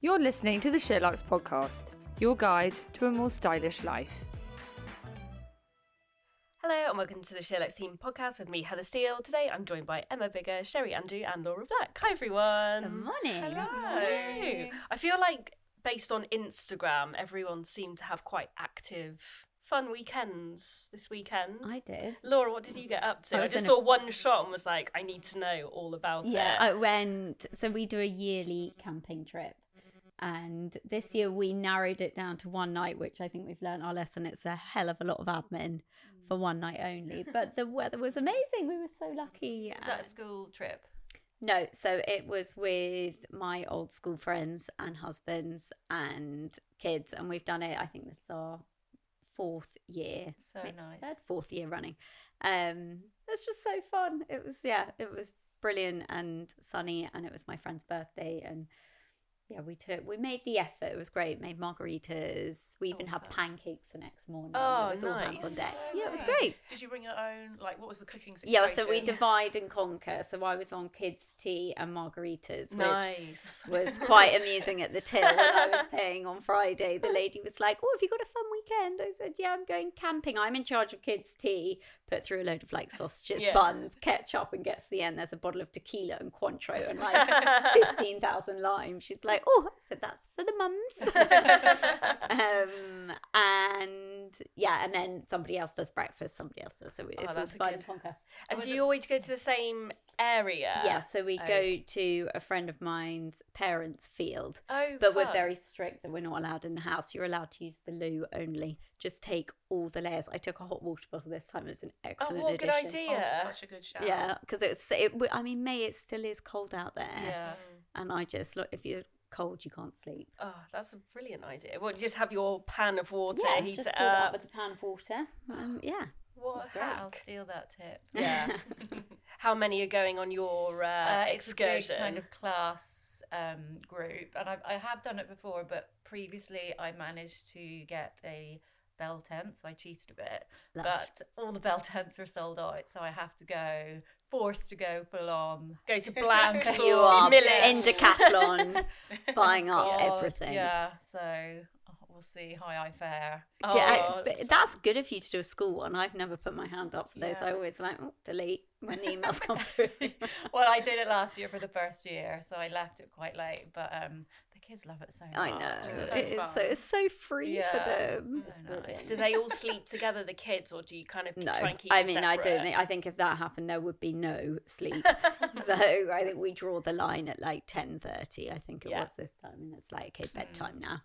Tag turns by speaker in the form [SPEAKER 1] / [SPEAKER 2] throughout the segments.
[SPEAKER 1] You're listening to the SheerLuxe podcast, your guide to a more stylish life.
[SPEAKER 2] Hello and welcome to the SheerLuxe Team podcast with me, Heather Steele. Today I'm joined by Emma Bigger, Sherri Andrew, and Laura Black. Hi everyone.
[SPEAKER 3] Good morning.
[SPEAKER 2] Hello. I feel like based on Instagram, everyone seemed to have quite active, fun weekends this weekend.
[SPEAKER 3] I did.
[SPEAKER 2] Laura, what did you get up to?
[SPEAKER 3] I
[SPEAKER 2] I, just
[SPEAKER 3] in a-
[SPEAKER 2] saw one shot and was like, I need to know all about
[SPEAKER 3] Yeah,
[SPEAKER 2] it.
[SPEAKER 3] I went. So we do a yearly camping trip, and this year we narrowed it down to one night, which I think we've learned our lesson. It's a hell of a lot of admin for one night only, but the weather was amazing. We were so lucky.
[SPEAKER 4] Is that a school trip?
[SPEAKER 3] No, so it was with my old school friends and husbands and kids, and we've done it. I think this is our fourth year.
[SPEAKER 4] So
[SPEAKER 3] Wait,
[SPEAKER 4] nice.
[SPEAKER 3] Third, fourth year running. Um, it's just so fun. It was yeah, it was brilliant and sunny, and it was my friend's birthday, and yeah, we took we made the effort. It was great. Made margaritas. We even oh, had pancakes the next morning.
[SPEAKER 2] Oh,
[SPEAKER 3] it was all hands on
[SPEAKER 2] nice.
[SPEAKER 3] deck.
[SPEAKER 4] So
[SPEAKER 3] Yeah, it was
[SPEAKER 4] nice.
[SPEAKER 3] great.
[SPEAKER 5] Did you bring your own? Like, what was the cooking situation?
[SPEAKER 3] Yeah, so we divide and conquer. So I was on kids' tea and margaritas, which
[SPEAKER 2] nice.
[SPEAKER 3] was quite amusing at the till when I was paying on Friday. The lady was like, "Oh, have you got a fun weekend?" I said, "Yeah, I'm going camping. I'm in charge of kids' tea." Put through a load of like sausages,
[SPEAKER 2] Yeah.
[SPEAKER 3] buns, ketchup, and gets to the end. There's a bottle of tequila and Cointreau and like fifteen thousand limes. She's like, "Oh," so "That's for the mums." um, and yeah, and then somebody else does breakfast. Somebody else does. So it's all
[SPEAKER 2] that's a
[SPEAKER 3] divide and conquer.
[SPEAKER 2] And do
[SPEAKER 4] it-
[SPEAKER 2] you always go to the same area?
[SPEAKER 3] Yeah, so we
[SPEAKER 2] Oh.
[SPEAKER 3] go to a friend of mine's parents' field.
[SPEAKER 2] Oh,
[SPEAKER 3] but we're very strict that we're not allowed in the house. You're allowed to use the loo only. Just take all the layers. I took a hot water bottle this time. It was an
[SPEAKER 2] Oh,
[SPEAKER 3] excellent
[SPEAKER 2] what a good idea.
[SPEAKER 5] Oh, such a good shout.
[SPEAKER 3] Yeah, because it's. It, w- I mean, May. It still is cold out there.
[SPEAKER 2] Yeah.
[SPEAKER 3] And I just look. If you're cold, you can't sleep.
[SPEAKER 2] Oh, that's a brilliant idea. Well, you just have your pan of water,
[SPEAKER 3] yeah,
[SPEAKER 2] heat
[SPEAKER 3] just
[SPEAKER 2] it
[SPEAKER 3] fill it
[SPEAKER 2] up.
[SPEAKER 3] up with a pan of water. Um, yeah.
[SPEAKER 2] What
[SPEAKER 3] That's
[SPEAKER 2] a
[SPEAKER 3] great.
[SPEAKER 4] I'll steal that tip.
[SPEAKER 2] Yeah. How many are going on your uh,
[SPEAKER 4] Uh, it's a
[SPEAKER 2] excursion?
[SPEAKER 4] kind of class um, group, and I, I have done it before, but previously I managed to get a bell tent, so I cheated a bit.
[SPEAKER 3] Lush.
[SPEAKER 4] But all the bell tents were sold out, so I have to go, forced to go full on.
[SPEAKER 2] Go to Blacks
[SPEAKER 3] you
[SPEAKER 2] or
[SPEAKER 3] are
[SPEAKER 2] Millets.
[SPEAKER 3] in Decathlon buying up
[SPEAKER 4] God,
[SPEAKER 3] everything.
[SPEAKER 4] Yeah, so oh, we'll see how I fare.
[SPEAKER 3] Yeah,
[SPEAKER 2] Oh,
[SPEAKER 3] but that's good of you to do a school one. I've never put my hand up for those.
[SPEAKER 4] Yeah.
[SPEAKER 3] I always like oh, delete when the emails come through.
[SPEAKER 4] well, I did it last year for the first year, so I left it quite late. But um, the kids love it so much.
[SPEAKER 3] I know
[SPEAKER 4] It's so
[SPEAKER 3] it's so it's so free for them.
[SPEAKER 4] I
[SPEAKER 3] It's
[SPEAKER 2] Do they all sleep together, the kids, or do you kind of
[SPEAKER 3] No,
[SPEAKER 2] try and keep
[SPEAKER 3] I
[SPEAKER 2] it
[SPEAKER 3] mean I don't. Think, I think if that happened, there would be no sleep. so I think we draw the line at like ten thirty. I think it
[SPEAKER 2] Yeah.
[SPEAKER 3] was this time, and it's like okay, bedtime now.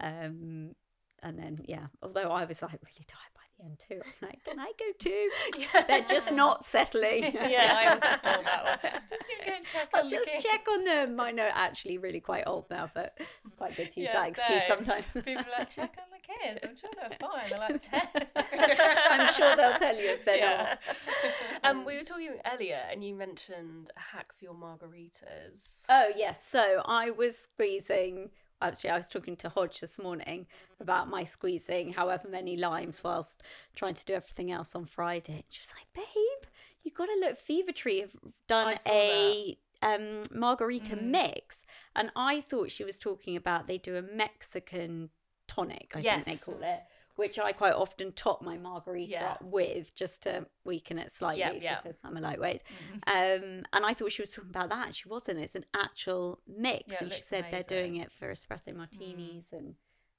[SPEAKER 4] Mm-hmm.
[SPEAKER 3] Um, and then yeah, although I was like really tired the end too. I'm like, can I go too? They're just not settling.
[SPEAKER 2] Yeah.
[SPEAKER 4] I pull that one. Just go and check
[SPEAKER 3] I'll
[SPEAKER 4] on the
[SPEAKER 3] just
[SPEAKER 4] kids.
[SPEAKER 3] check on them. I know, actually, really quite old now, but it's quite good to use
[SPEAKER 4] Yeah,
[SPEAKER 3] that excuse sometimes.
[SPEAKER 4] People are like, check on the kids. I'm sure they're fine. They're like 10.
[SPEAKER 3] I'm sure they'll tell you if they're
[SPEAKER 4] Yeah.
[SPEAKER 2] Um, we were talking earlier, and you mentioned a hack for your margaritas.
[SPEAKER 3] Oh, yes. So I was squeezing. Actually, I was talking to Hodge this morning about my squeezing however many limes whilst trying to do everything else on Friday. And she was like, babe, you got to look. Fever Tree have done a um, margarita mix. And I thought she was talking about they do a Mexican tonic, I think they call it. Which I quite often top my margarita
[SPEAKER 2] Yeah.
[SPEAKER 3] up with just to weaken it slightly because I'm a lightweight. Um, and I thought she was talking about that. She wasn't. It's an actual mix.
[SPEAKER 4] Yeah,
[SPEAKER 3] and she said they're doing it for espresso martinis and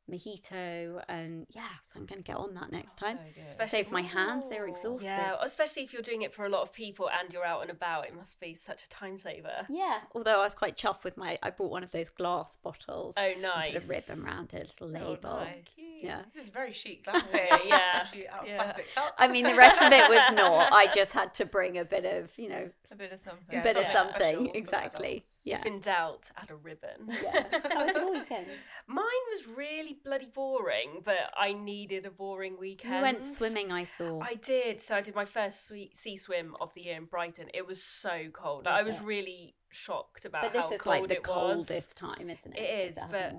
[SPEAKER 3] mojito. And yeah, so I'm going to get on that next time.
[SPEAKER 4] so good.
[SPEAKER 3] Save my hands. They're exhausted.
[SPEAKER 2] Yeah, especially if you're doing it for a lot of people and you're out and about, it must be such a time saver.
[SPEAKER 3] Yeah, although I was quite chuffed with my, I bought one of those glass bottles.
[SPEAKER 2] Oh,
[SPEAKER 3] and
[SPEAKER 2] nice.
[SPEAKER 3] Put a ribbon around it, a little
[SPEAKER 4] Oh,
[SPEAKER 3] label.
[SPEAKER 4] nice.
[SPEAKER 3] Yeah.
[SPEAKER 5] This is very chic glamping.
[SPEAKER 2] Yeah.
[SPEAKER 5] Actually out of
[SPEAKER 4] Yeah.
[SPEAKER 5] plastic cups.
[SPEAKER 3] I mean, the rest of it was not. I just had to bring a bit of, you know,
[SPEAKER 4] A bit of something.
[SPEAKER 3] a
[SPEAKER 5] Yeah,
[SPEAKER 3] bit of
[SPEAKER 5] something
[SPEAKER 3] something.
[SPEAKER 5] special for the
[SPEAKER 3] Exactly. Yeah.
[SPEAKER 2] If in doubt, add a ribbon.
[SPEAKER 3] yeah. How was your weekend?
[SPEAKER 2] Mine was really bloody boring, but I needed a boring weekend.
[SPEAKER 3] You went swimming, I saw.
[SPEAKER 2] I did. So I did my first sea swim of the year in Brighton. It was so cold.
[SPEAKER 3] Was
[SPEAKER 2] I was
[SPEAKER 3] it?
[SPEAKER 2] really shocked about
[SPEAKER 3] but this
[SPEAKER 2] how
[SPEAKER 3] is
[SPEAKER 2] cold
[SPEAKER 3] like the
[SPEAKER 2] it was.
[SPEAKER 3] coldest time, isn't it?
[SPEAKER 2] It is, but-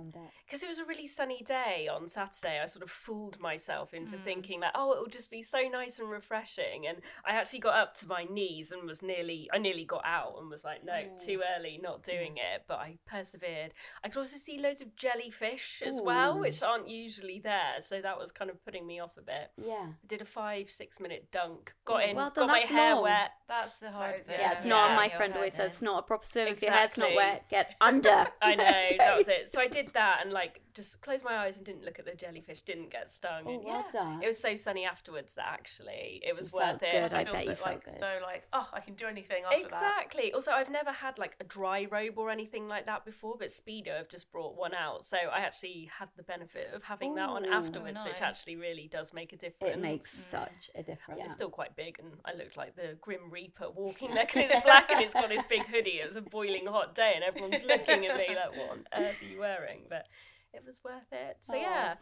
[SPEAKER 2] because it was a really sunny day on Saturday, I sort of fooled myself into
[SPEAKER 3] Hmm.
[SPEAKER 2] thinking that oh, it will just be so nice and refreshing. And I actually got up to my knees and was nearly, I nearly got out and was like, no, too early, not doing it. But I persevered. I could also see loads of jellyfish as well, which aren't usually there, so that was kind of putting me off a bit.
[SPEAKER 3] Yeah.
[SPEAKER 2] I did a five, six minute dunk, got in,
[SPEAKER 3] well done,
[SPEAKER 2] got my hair
[SPEAKER 3] long.
[SPEAKER 2] wet.
[SPEAKER 4] That's the hard thing.
[SPEAKER 3] Yeah, it's
[SPEAKER 5] Yeah.
[SPEAKER 3] not.
[SPEAKER 2] Yeah.
[SPEAKER 3] My friend always says it's not a proper swim. If your hair's not wet, get under.
[SPEAKER 2] I know, that was it. So I did that and like just closed my eyes and didn't look at the jellyfish, didn't get stung.
[SPEAKER 3] Oh,
[SPEAKER 2] and
[SPEAKER 3] well
[SPEAKER 2] yeah,
[SPEAKER 3] done.
[SPEAKER 2] It was so sunny afterwards that actually it was
[SPEAKER 3] You felt
[SPEAKER 2] worth it.
[SPEAKER 3] good, I
[SPEAKER 5] feels
[SPEAKER 3] bet you
[SPEAKER 5] like,
[SPEAKER 3] felt
[SPEAKER 5] like,
[SPEAKER 3] good.
[SPEAKER 5] so like oh I can do anything after that.
[SPEAKER 2] Exactly. Also, I've never had like a dry robe or anything like that before, but Speedo have just brought one out, so I actually had the benefit of having that on
[SPEAKER 3] Ooh,
[SPEAKER 2] afterwards, which actually really does make a difference.
[SPEAKER 3] It makes mm. such a difference.
[SPEAKER 2] It's still quite big, and I looked like the Grim Reaper walking there because it's black and it's got this big hoodie. It was a boiling hot day, and everyone's looking at me like, "What on earth are you wearing?" But it was worth it. So
[SPEAKER 3] Oh,
[SPEAKER 2] yeah,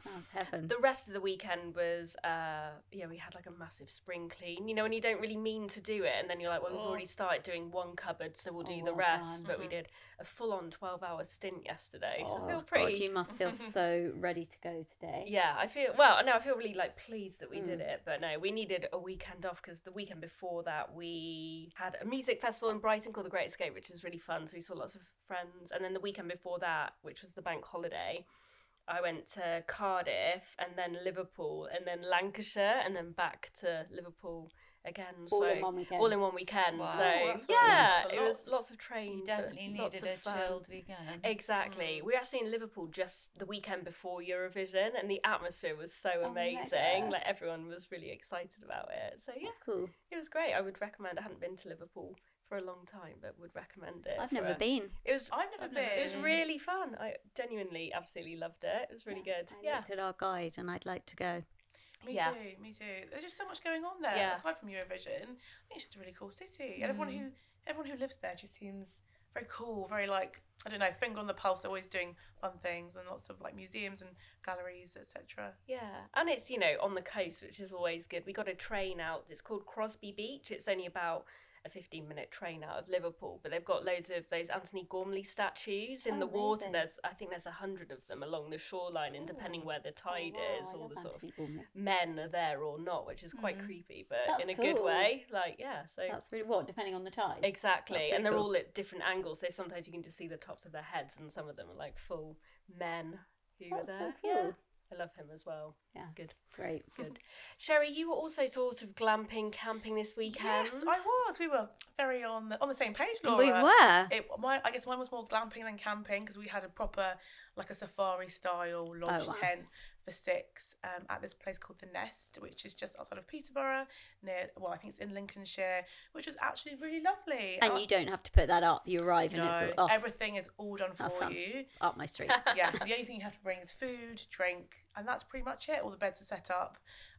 [SPEAKER 2] the rest of the weekend was uh yeah we had like a massive spring clean you know and you don't really mean to do it and then you're like well we've already started doing one cupboard so we'll do
[SPEAKER 3] Oh,
[SPEAKER 2] the
[SPEAKER 3] well
[SPEAKER 2] rest
[SPEAKER 3] done.
[SPEAKER 2] but we did a full-on 12 hour stint yesterday so I
[SPEAKER 3] oh
[SPEAKER 2] feel
[SPEAKER 3] God,
[SPEAKER 2] pretty
[SPEAKER 3] you must feel so ready to go today.
[SPEAKER 2] yeah I feel well no I feel really like pleased that we did
[SPEAKER 3] Mm.
[SPEAKER 2] it but no we needed a weekend off because the weekend before that we had a music festival in Brighton called the Great Escape which was really fun so we saw lots of friends and then the weekend before that which was the bank holiday I went to Cardiff and then Liverpool and then Lancashire and then back to Liverpool again.
[SPEAKER 3] All
[SPEAKER 2] so
[SPEAKER 3] in one weekend.
[SPEAKER 2] all in one weekend.
[SPEAKER 4] Wow.
[SPEAKER 2] So
[SPEAKER 5] That's a lot.
[SPEAKER 2] yeah, it was lots of trains.
[SPEAKER 4] You definitely needed a
[SPEAKER 2] of fun.
[SPEAKER 4] chilled weekend.
[SPEAKER 2] Exactly. Mm. We were actually in Liverpool just the weekend before Eurovision, and the atmosphere was so
[SPEAKER 3] Oh,
[SPEAKER 2] amazing.
[SPEAKER 3] mega.
[SPEAKER 2] Like everyone was really excited about it. So yeah,
[SPEAKER 3] That's cool.
[SPEAKER 2] it was great. I would recommend. I hadn't been to Liverpool for a long time, but would recommend it.
[SPEAKER 3] I've never
[SPEAKER 2] a-
[SPEAKER 3] been.
[SPEAKER 2] It was.
[SPEAKER 5] I've never
[SPEAKER 4] I've never
[SPEAKER 5] been.
[SPEAKER 2] It was
[SPEAKER 4] Mm.
[SPEAKER 2] really fun. I genuinely, absolutely loved it. It was really good.
[SPEAKER 3] I
[SPEAKER 2] yeah.
[SPEAKER 3] looked at our guide and I'd like to go.
[SPEAKER 5] Me
[SPEAKER 2] Yeah.
[SPEAKER 5] too, me too. There's just so much going on there.
[SPEAKER 2] Yeah.
[SPEAKER 5] Aside from Eurovision, I think it's just a really cool city. And everyone who everyone who lives there just seems very cool, very like I don't know, finger on the pulse, always doing fun things and lots of like museums and galleries, etc.
[SPEAKER 2] Yeah, and it's you know on the coast, which is always good. We got a train out. It's called Crosby Beach. It's only about a fifteen-minute train out of Liverpool, but they've got loads of those Antony Gormley statues in
[SPEAKER 3] Oh,
[SPEAKER 2] the water. There's, I think, there's a hundred of them along the shoreline, and oh, depending where the tide
[SPEAKER 3] Oh,
[SPEAKER 2] is,
[SPEAKER 3] I
[SPEAKER 2] all the sort of
[SPEAKER 3] Gormley.
[SPEAKER 2] men are there or not, which is quite mm. creepy, but
[SPEAKER 3] That's
[SPEAKER 2] in a good way. Like yeah, so
[SPEAKER 3] That's really what, depending on the tide.
[SPEAKER 2] Exactly, and they're
[SPEAKER 3] cool.
[SPEAKER 2] all at different angles. So sometimes you can just see the tops of their heads, and some of them are like full men who are
[SPEAKER 3] That's so
[SPEAKER 2] there.
[SPEAKER 3] cool.
[SPEAKER 2] Yeah, I love him as well.
[SPEAKER 3] Yeah.
[SPEAKER 2] good,
[SPEAKER 3] Great.
[SPEAKER 2] good. Sherri, you were also sort of glamping, camping this weekend.
[SPEAKER 5] Yes, I was. We were very on the on the same page, Laura.
[SPEAKER 3] We were.
[SPEAKER 5] It, my, I guess mine was more glamping than camping because we had a proper, like a safari style lodge
[SPEAKER 3] Oh, wow.
[SPEAKER 5] tent for six um, at this place called the Nest, which is just outside of Peterborough, near well, I think it's in Lincolnshire, which was actually really lovely.
[SPEAKER 3] And
[SPEAKER 5] Uh,
[SPEAKER 3] you don't have to put that up. You arrive and it's all, oh,
[SPEAKER 5] everything is all done for you.
[SPEAKER 3] up my street.
[SPEAKER 5] yeah, the only thing you have to bring is food, drink, and that's pretty much it. All the beds are set up.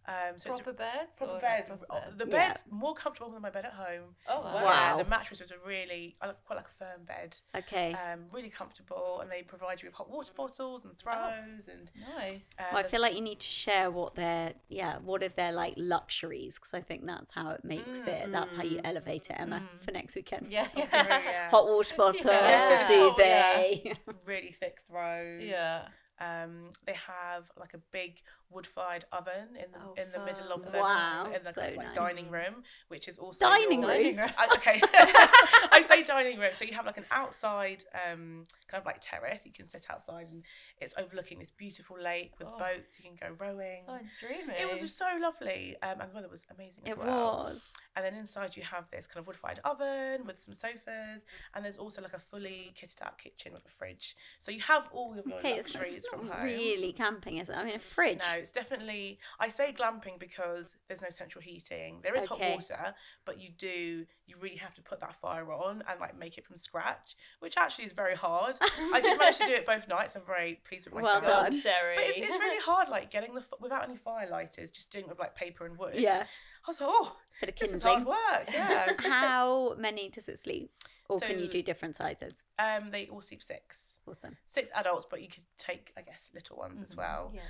[SPEAKER 5] Um, so
[SPEAKER 4] proper
[SPEAKER 5] it's
[SPEAKER 4] beds?
[SPEAKER 5] proper beds.
[SPEAKER 4] proper
[SPEAKER 5] Oh,
[SPEAKER 4] beds?
[SPEAKER 5] The
[SPEAKER 3] Yeah.
[SPEAKER 5] bed's more comfortable than my bed at home.
[SPEAKER 2] Oh wow!
[SPEAKER 5] Yeah,
[SPEAKER 3] Wow.
[SPEAKER 5] the mattress was a really, I like- quite like a firm bed.
[SPEAKER 3] Okay.
[SPEAKER 5] Um, really comfortable, and they provide you with hot water bottles and throws, and
[SPEAKER 4] Nice.
[SPEAKER 5] uh,
[SPEAKER 3] Well, I feel like you need to share what they're, yeah, what if they're like luxuries? Because I think that's how it makes it. That's how you elevate it, Emma, for next weekend.
[SPEAKER 4] Yeah.
[SPEAKER 5] yeah,
[SPEAKER 3] Hot water bottle,
[SPEAKER 4] Yeah.
[SPEAKER 3] duvet.
[SPEAKER 5] really thick throws.
[SPEAKER 4] Yeah.
[SPEAKER 5] Um, they have like a big wood-fired oven in the
[SPEAKER 2] Oh,
[SPEAKER 5] in the middle of the
[SPEAKER 3] Wow,
[SPEAKER 5] in the
[SPEAKER 3] so
[SPEAKER 5] like
[SPEAKER 3] nice.
[SPEAKER 5] dining room, which is also
[SPEAKER 3] Dining
[SPEAKER 5] your-
[SPEAKER 3] room?
[SPEAKER 4] Dining room.
[SPEAKER 5] I- okay, I say dining room. So you have like an outside, um, kind of like terrace. You can sit outside, and it's overlooking this beautiful lake with
[SPEAKER 4] Oh.
[SPEAKER 5] boats. You can go rowing.
[SPEAKER 4] Sounds dreamy.
[SPEAKER 5] It was just so lovely, um, and the weather was amazing as
[SPEAKER 3] It
[SPEAKER 5] well.
[SPEAKER 3] was.
[SPEAKER 5] And then inside you have this kind of wood-fired oven with some sofas, and there's also like a fully kitted out kitchen with a fridge. So you have all your
[SPEAKER 3] Okay, it's,
[SPEAKER 5] luxuries
[SPEAKER 3] it's
[SPEAKER 5] from
[SPEAKER 3] Not
[SPEAKER 5] home.
[SPEAKER 3] really camping, is it? I mean, a fridge.
[SPEAKER 5] No, it's definitely. I say glamping because there's no central heating. There is hot water, but you do. You really have to put that fire on and like make it from scratch, which actually is very hard. I did manage to do it both nights. I'm very pleased with myself.
[SPEAKER 3] Well done.
[SPEAKER 2] Sherri.
[SPEAKER 5] But it's, it's really hard, like getting the without any firelighters, just doing it with like paper and wood.
[SPEAKER 3] Yeah.
[SPEAKER 5] I was like, oh,
[SPEAKER 3] Bit of
[SPEAKER 5] this is
[SPEAKER 3] kindling.
[SPEAKER 5] hard work. Yeah.
[SPEAKER 3] How many does it sleep? Or can you do different sizes?
[SPEAKER 5] um, they all sleep six.
[SPEAKER 3] Awesome.
[SPEAKER 5] Six adults, but you could take, I guess, little ones as well.
[SPEAKER 2] Yeah.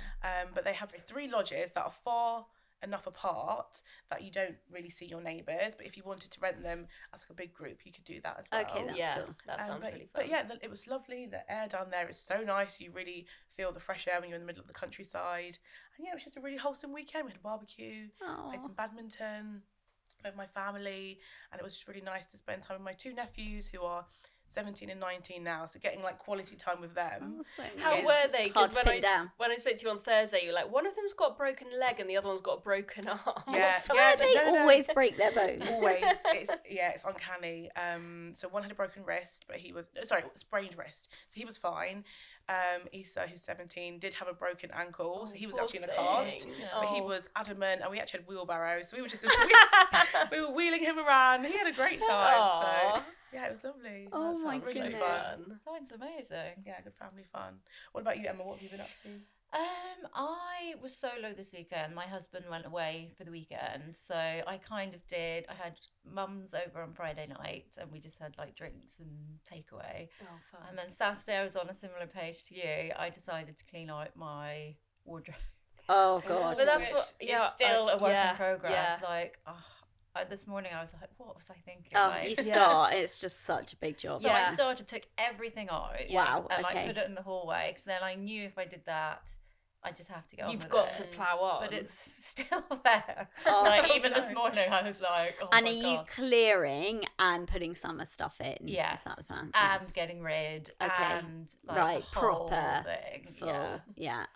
[SPEAKER 5] Um, but they have three lodges that are far enough apart that you don't really see your neighbours. But if you wanted to rent them as like a big group, you could do that as well.
[SPEAKER 3] Okay, that's
[SPEAKER 2] yeah,
[SPEAKER 3] cool.
[SPEAKER 2] that
[SPEAKER 5] Um,
[SPEAKER 2] sounds
[SPEAKER 5] but,
[SPEAKER 2] really fun.
[SPEAKER 5] but yeah, the, it was lovely. The air down there is so nice. You really feel the fresh air when you're in the middle of the countryside. And yeah, it was just a really wholesome weekend. We had a barbecue, played some badminton with my family, and it was just really nice to spend time with my two nephews who are 17 and 19 now. So getting like quality time with them.
[SPEAKER 3] Oh, so
[SPEAKER 2] How were they? Because when I
[SPEAKER 3] down.
[SPEAKER 2] when I spoke to you on Thursday, you were like, one of them's got a broken leg and the other one's got a broken arm.
[SPEAKER 5] Yeah, yeah,
[SPEAKER 3] They
[SPEAKER 5] no, no,
[SPEAKER 3] always break their bones.
[SPEAKER 5] Always, it's yeah, it's uncanny. Um, so one had a broken wrist, but he was sorry, sprained wrist, so he was fine. Um, Issa, who's seventeen, did have a broken ankle, so he was actually in a cast,
[SPEAKER 2] thing.
[SPEAKER 5] but he
[SPEAKER 2] Oh.
[SPEAKER 5] was adamant, and we actually had wheelbarrows, so we were just we, were wheeling him around. He had a great time.
[SPEAKER 2] Aw.
[SPEAKER 5] So yeah, it was lovely.
[SPEAKER 3] Oh
[SPEAKER 2] That
[SPEAKER 3] my
[SPEAKER 2] sounds
[SPEAKER 5] really
[SPEAKER 3] goodness.
[SPEAKER 5] fun.
[SPEAKER 4] Sounds amazing.
[SPEAKER 5] Yeah, good family fun. What about you, Emma? What have you been up to?
[SPEAKER 4] Um, I was solo this weekend. My husband went away for the weekend, so I kind of did. I had mum's over on Friday night, and we just had like drinks and takeaway.
[SPEAKER 2] Oh, fun.
[SPEAKER 4] And then Saturday, I was on a similar page to you. I decided to clean out my wardrobe.
[SPEAKER 3] Oh god.
[SPEAKER 2] But that's
[SPEAKER 4] which
[SPEAKER 2] what- yeah,
[SPEAKER 4] is still
[SPEAKER 2] I-
[SPEAKER 4] a work
[SPEAKER 2] yeah,
[SPEAKER 4] in progress.
[SPEAKER 2] yeah.
[SPEAKER 4] Like, oh, I, this morning I was like, what was I thinking?
[SPEAKER 3] Oh,
[SPEAKER 4] like,
[SPEAKER 3] you start. It's just such a big job.
[SPEAKER 4] So
[SPEAKER 2] Yeah.
[SPEAKER 4] I started, took everything out.
[SPEAKER 3] Wow,
[SPEAKER 4] And
[SPEAKER 3] okay.
[SPEAKER 4] like put it in the hallway because then I knew if I did that, I just have to go.
[SPEAKER 2] You've
[SPEAKER 4] with
[SPEAKER 2] got
[SPEAKER 4] it.
[SPEAKER 2] to plough on.
[SPEAKER 4] But it's still there.
[SPEAKER 3] Oh,
[SPEAKER 4] like even
[SPEAKER 5] no.
[SPEAKER 4] this morning, I was like, oh
[SPEAKER 3] and
[SPEAKER 4] my
[SPEAKER 3] are you clearing and putting summer stuff in?
[SPEAKER 4] Yes,
[SPEAKER 3] Is that the plan? Yeah.
[SPEAKER 4] and getting rid,
[SPEAKER 3] Okay.
[SPEAKER 4] and like,
[SPEAKER 3] right,
[SPEAKER 4] whole
[SPEAKER 3] proper.
[SPEAKER 4] thing.
[SPEAKER 3] Full.
[SPEAKER 4] Yeah.
[SPEAKER 3] Yeah.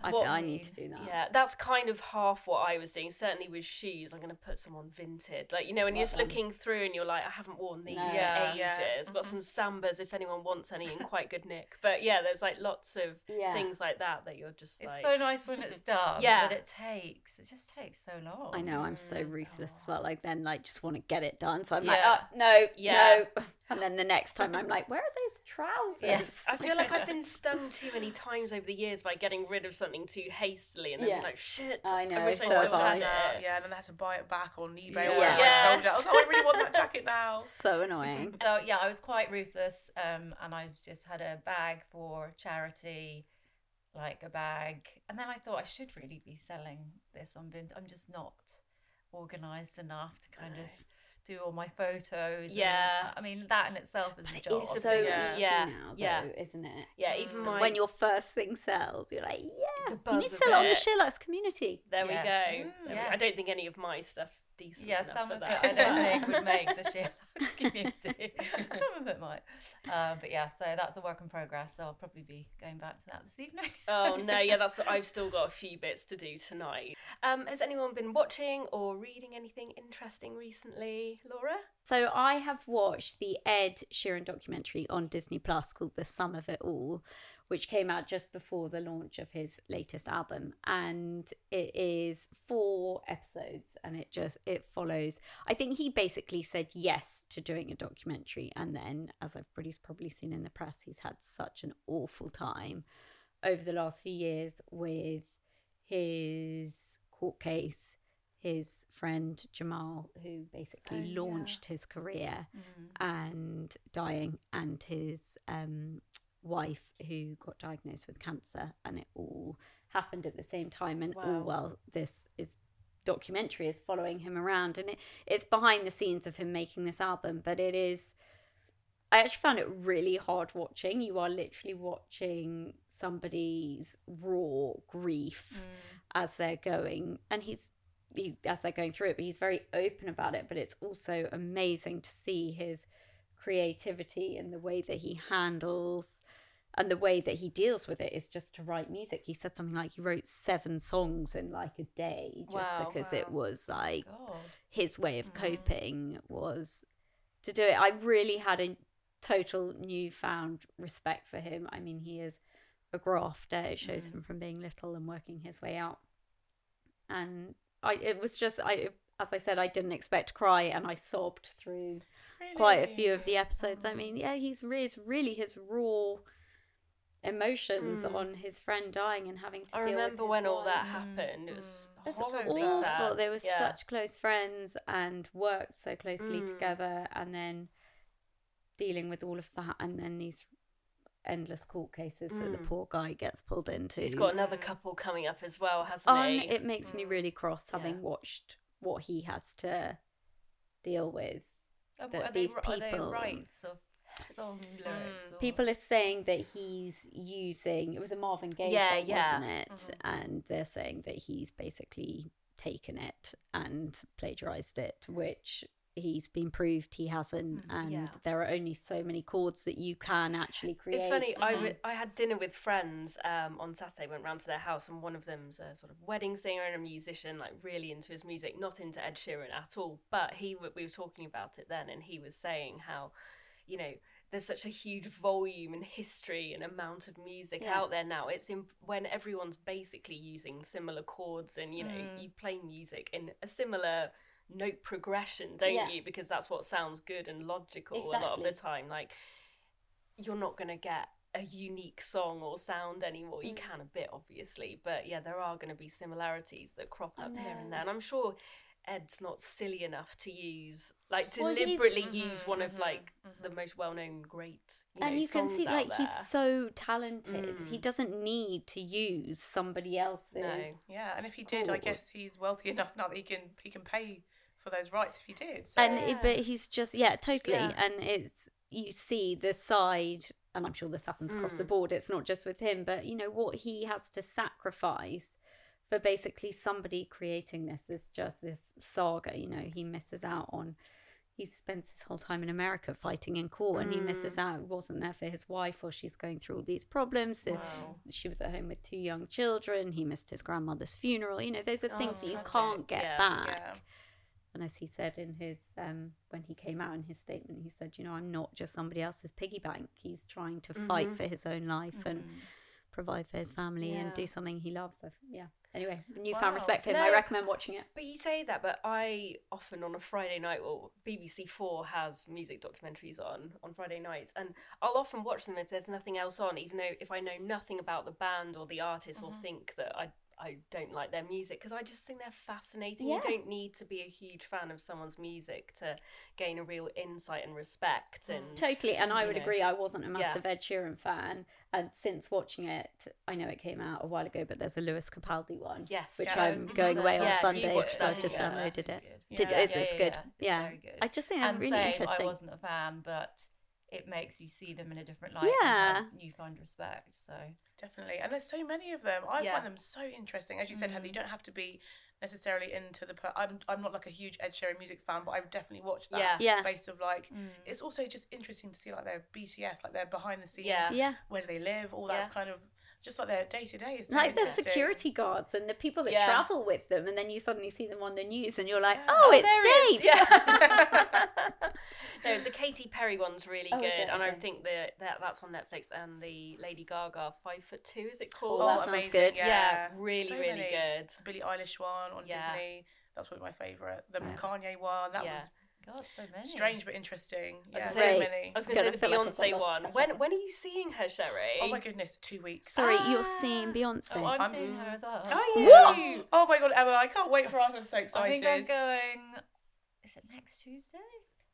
[SPEAKER 4] So
[SPEAKER 3] I
[SPEAKER 2] What
[SPEAKER 3] feel I need to do that.
[SPEAKER 2] Yeah, that's kind of half what I was doing. Certainly with shoes, I'm going to put some on vintage. Like, you know, when you're just
[SPEAKER 3] Well
[SPEAKER 2] looking through and you're like, I haven't worn these
[SPEAKER 3] No.
[SPEAKER 2] for
[SPEAKER 4] Yeah.
[SPEAKER 2] ages.
[SPEAKER 5] Yeah.
[SPEAKER 2] I've got some Sambas if anyone wants any in quite good nick. But yeah, there's like lots of
[SPEAKER 3] Yeah.
[SPEAKER 2] things like that that you're just
[SPEAKER 4] It's
[SPEAKER 2] like.
[SPEAKER 4] so nice when it's done.
[SPEAKER 2] Yeah.
[SPEAKER 4] but it takes. It just takes so long.
[SPEAKER 3] I know I'm so
[SPEAKER 2] Mm.
[SPEAKER 3] ruthless as well. Like then like just want to get it done. So I'm
[SPEAKER 4] Yeah.
[SPEAKER 3] like, oh, no,
[SPEAKER 2] Yeah.
[SPEAKER 3] no. And then the next time I'm like, where are those trousers?
[SPEAKER 4] Yes.
[SPEAKER 2] I feel like I've been stung too many times over the years by getting rid of something too hastily and then
[SPEAKER 3] Yeah.
[SPEAKER 2] being like, shit,
[SPEAKER 3] I know,
[SPEAKER 2] wish
[SPEAKER 3] so
[SPEAKER 2] I still
[SPEAKER 3] have I.
[SPEAKER 2] had it.
[SPEAKER 5] yeah, and then I had to buy it back on eBay
[SPEAKER 4] Yeah.
[SPEAKER 5] or whatever. I sold it. I was like, oh, I really want that jacket now.
[SPEAKER 3] So annoying.
[SPEAKER 4] So yeah, I was quite ruthless, um, and I just had a bag for charity, like a bag, and then I thought I should really be selling this on Vint. I'm just not organized enough to kind of do all my photos. and-
[SPEAKER 2] Yeah.
[SPEAKER 4] I mean that in itself is
[SPEAKER 3] But
[SPEAKER 4] a
[SPEAKER 3] it
[SPEAKER 4] job.
[SPEAKER 3] is so
[SPEAKER 5] So-
[SPEAKER 2] Yeah. Yeah.
[SPEAKER 3] now,
[SPEAKER 2] Yeah.
[SPEAKER 3] though, isn't it?
[SPEAKER 2] Yeah, even my.
[SPEAKER 3] when your first thing sells, you're like, yeah,
[SPEAKER 2] The
[SPEAKER 3] you need to sell it on the
[SPEAKER 2] it.
[SPEAKER 3] SheerLuxe community.
[SPEAKER 2] There we go.
[SPEAKER 4] Mm,
[SPEAKER 2] There we- I don't think any of my stuff's decent
[SPEAKER 4] yeah, some
[SPEAKER 2] for
[SPEAKER 4] of it. I don't think would make the SheerLuxe community. some of it might. Um, but yeah, so that's a work in progress. So I'll probably be going back to that this evening.
[SPEAKER 2] oh no, yeah, that's what I've still got a few bits to do tonight. Um, has anyone been watching or reading anything interesting recently, Laura?
[SPEAKER 3] So I have watched the Ed Sheeran documentary on Disney Plus called The Sum of It All, which came out just before the launch of his latest album and it is four episodes and it just it follows I think he basically said yes to doing a documentary and then as everybody's probably seen in the press he's had such an awful time over the last few years with his court case his friend Jamal, who basically
[SPEAKER 4] Oh, yeah.
[SPEAKER 3] launched his career
[SPEAKER 4] Mm.
[SPEAKER 3] and dying, and his um, wife, who got diagnosed with cancer, and it all happened at the same time. And all
[SPEAKER 2] Wow.
[SPEAKER 3] well, this is documentary is following him around, and it, it's behind the scenes of him making this album, but it is. I actually found it really hard watching. You are literally watching somebody's raw grief
[SPEAKER 4] Mm.
[SPEAKER 3] as they're going and he's he, as they're going through it but he's very open about it but it's also amazing to see his creativity and the way that he handles and the way that he deals with it is just to write music he said something like he wrote seven songs in like a day just
[SPEAKER 2] Wow,
[SPEAKER 3] because it was like
[SPEAKER 4] God.
[SPEAKER 3] his way of
[SPEAKER 4] Mhm.
[SPEAKER 3] coping was to do it. I really had a total newfound respect for him. I mean, he is a grafter. It shows
[SPEAKER 5] Mm.
[SPEAKER 3] him from being little and working his way out. And I, it was just, I, as I said, I didn't expect to cry, and I sobbed through quite a few of the episodes. I mean, yeah, he's re- it's really his raw emotions
[SPEAKER 2] Mm.
[SPEAKER 3] on his friend dying and having to
[SPEAKER 2] I
[SPEAKER 3] deal with
[SPEAKER 2] remember
[SPEAKER 3] his
[SPEAKER 2] when all that happened. It was
[SPEAKER 3] It's
[SPEAKER 2] horribly
[SPEAKER 3] awful.
[SPEAKER 2] sad.
[SPEAKER 3] They were
[SPEAKER 2] Yeah.
[SPEAKER 3] such close friends and worked so closely
[SPEAKER 2] Mm.
[SPEAKER 3] together, and then dealing with all of that, and then these endless court cases that the
[SPEAKER 2] Mm.
[SPEAKER 3] poor guy gets pulled into.
[SPEAKER 2] He's got another couple coming up as well, hasn't
[SPEAKER 3] Un-
[SPEAKER 2] he?
[SPEAKER 3] it makes me really cross having
[SPEAKER 2] Yeah.
[SPEAKER 3] watched what he has to deal with.
[SPEAKER 4] Are,
[SPEAKER 3] that
[SPEAKER 4] are they,
[SPEAKER 3] these
[SPEAKER 4] are they
[SPEAKER 3] people-
[SPEAKER 4] rights of song lyrics? Hmm. or-
[SPEAKER 3] People are saying that he's using it was a Marvin Gaye
[SPEAKER 2] Yeah,
[SPEAKER 3] song,
[SPEAKER 2] yeah.
[SPEAKER 3] wasn't it? Mm-hmm. And they're saying that he's basically taken it and plagiarized it, which he's been proved he hasn't. And
[SPEAKER 2] Yeah.
[SPEAKER 3] there are only so many chords that you can actually create.
[SPEAKER 2] It's funny. I
[SPEAKER 3] Mhm.
[SPEAKER 2] w- I had dinner with friends um, on Saturday. Went round to their house, and one of them's a sort of wedding singer and a musician, like really into his music, not into Ed Sheeran at all. But he, w- we were talking about it then, and he was saying how, you know, there's such a huge volume and history and amount of music
[SPEAKER 3] Yeah.
[SPEAKER 2] out there now. It's in, when everyone's basically using similar chords, and you know, you play music in a similar note progression, don't
[SPEAKER 3] Yeah.
[SPEAKER 2] you? Because that's what sounds good and logical a lot of the time. Like you're not going to get a unique song or sound anymore.
[SPEAKER 3] Mm.
[SPEAKER 2] You can a bit, obviously, but yeah, there are going to be similarities that crop up here and there. And I'm sure Ed's not silly enough to use, like,
[SPEAKER 3] Well,
[SPEAKER 2] deliberately
[SPEAKER 5] Mm-hmm,
[SPEAKER 2] use one of like the most well-known great, you
[SPEAKER 3] and
[SPEAKER 2] know,
[SPEAKER 3] you can see like
[SPEAKER 2] there.
[SPEAKER 3] he's so talented. He
[SPEAKER 2] Mm.
[SPEAKER 3] doesn't need to use somebody else's.
[SPEAKER 2] No.
[SPEAKER 5] Yeah, and if he did, I guess he's wealthy enough now that he can he can pay for those rights if he did. So
[SPEAKER 3] and it, but he's just yeah totally
[SPEAKER 2] Yeah.
[SPEAKER 3] and it's you see the side and i'm sure this happens across the
[SPEAKER 2] Mm.
[SPEAKER 3] board it's not just with him but you know what he has to sacrifice for basically somebody creating this is just this saga you know he misses out on he spends his whole time in america fighting in court and he misses
[SPEAKER 2] Mm.
[SPEAKER 3] out he wasn't there for his wife or she's going through all these problems
[SPEAKER 2] Wow.
[SPEAKER 3] she was at home with two young children he missed his grandmother's funeral you know those are things
[SPEAKER 2] Oh,
[SPEAKER 3] that you
[SPEAKER 2] tragic.
[SPEAKER 3] can't get
[SPEAKER 2] Yeah.
[SPEAKER 3] back
[SPEAKER 5] yeah,
[SPEAKER 3] and as he said in his um, when he came out in his statement, he said, "You know, I'm not just somebody else's piggy bank. He's trying to fight
[SPEAKER 2] Mhm.
[SPEAKER 3] for his own life and provide for his family and do something he loves." So, yeah. Anyway, newfound
[SPEAKER 5] Wow.
[SPEAKER 3] respect for him. I recommend watching it.
[SPEAKER 2] But you say that, but I often on a Friday night, well, BBC Four has music documentaries on on Friday nights, and I'll often watch them if there's nothing else on, even though if I know nothing about the band or the artist or think that I I don't like their music because I just think they're fascinating.
[SPEAKER 3] Yeah.
[SPEAKER 2] You don't need to be a huge fan of someone's music to gain a real insight and respect. Mm. And
[SPEAKER 3] Totally, and I would
[SPEAKER 2] know.
[SPEAKER 3] agree. I wasn't a
[SPEAKER 2] Yeah.
[SPEAKER 3] massive Ed Sheeran fan, and since watching it, I know it came out a while ago, but there's a Lewis Capaldi one,
[SPEAKER 2] Yes,
[SPEAKER 3] which
[SPEAKER 5] Yeah,
[SPEAKER 3] I'm going away on
[SPEAKER 2] Yeah,
[SPEAKER 3] Sunday,
[SPEAKER 2] watched
[SPEAKER 3] so I've just downloaded it.
[SPEAKER 4] really
[SPEAKER 3] Did
[SPEAKER 5] Yeah.
[SPEAKER 3] is
[SPEAKER 4] Yeah,
[SPEAKER 3] it's
[SPEAKER 4] yeah,
[SPEAKER 3] good?
[SPEAKER 4] yeah. It's
[SPEAKER 3] Yeah,
[SPEAKER 4] very good.
[SPEAKER 3] I just think
[SPEAKER 4] and
[SPEAKER 3] it's really
[SPEAKER 4] same,
[SPEAKER 3] interesting.
[SPEAKER 4] I wasn't a fan, but it makes you see them in a different light.
[SPEAKER 3] Yeah.
[SPEAKER 4] and have newfound respect. So
[SPEAKER 5] definitely. And there's so many of them. I
[SPEAKER 2] Yeah.
[SPEAKER 5] find them so interesting. As you said, Heather, you mm. don't have to be necessarily into the. Per- I'm I'm not like a huge Ed Sheeran music fan, but I would definitely watch that.
[SPEAKER 2] Yeah.
[SPEAKER 3] Yeah.
[SPEAKER 5] Based of like, mm. it's also just interesting to see like their BTS, like their behind the scenes.
[SPEAKER 2] Yeah.
[SPEAKER 3] Yeah.
[SPEAKER 5] Where do they live? All that
[SPEAKER 2] Yeah.
[SPEAKER 5] kind of just like their day to day is so
[SPEAKER 3] like the security guards and the people that
[SPEAKER 2] Yeah.
[SPEAKER 3] travel with them, and then you suddenly see them on the news, and you're like,
[SPEAKER 5] Yeah.
[SPEAKER 3] "Oh,
[SPEAKER 2] oh
[SPEAKER 3] it's
[SPEAKER 2] is.
[SPEAKER 3] Dave!"
[SPEAKER 2] Yeah. no, the Katy Perry one's really
[SPEAKER 3] Oh,
[SPEAKER 2] good,
[SPEAKER 3] it?
[SPEAKER 2] and I think that, that that's on Netflix. And the Lady Gaga Five Foot Two is it oh, called?
[SPEAKER 3] Oh, that
[SPEAKER 5] Oh,
[SPEAKER 3] sounds
[SPEAKER 5] amazing.
[SPEAKER 3] good.
[SPEAKER 5] Yeah,
[SPEAKER 2] Yeah, really,
[SPEAKER 5] So
[SPEAKER 2] really
[SPEAKER 5] many.
[SPEAKER 2] good.
[SPEAKER 5] Billie Eilish one on
[SPEAKER 2] Yeah.
[SPEAKER 5] Disney. That's probably my favourite. The
[SPEAKER 3] Yeah.
[SPEAKER 5] Kanye one. That
[SPEAKER 2] Yeah.
[SPEAKER 5] was
[SPEAKER 4] God, so many.
[SPEAKER 5] strange but interesting.
[SPEAKER 2] I
[SPEAKER 5] Yeah, so
[SPEAKER 3] say-
[SPEAKER 5] many.
[SPEAKER 2] I was going
[SPEAKER 3] Gonna
[SPEAKER 2] say the
[SPEAKER 3] feel like
[SPEAKER 2] Beyonce
[SPEAKER 3] lots
[SPEAKER 2] one. When when are you seeing her, Sherri?
[SPEAKER 5] Oh my goodness, two weeks.
[SPEAKER 3] Sorry, you're
[SPEAKER 2] Ah.
[SPEAKER 3] seeing Beyonce.
[SPEAKER 4] Oh, I'm,
[SPEAKER 5] I'm
[SPEAKER 4] seeing her as well.
[SPEAKER 2] Are you?
[SPEAKER 5] Oh my god, Emma, I can't wait for us. I'm so excited.
[SPEAKER 4] I
[SPEAKER 5] excited.
[SPEAKER 4] think I'm going. Is it next Tuesday?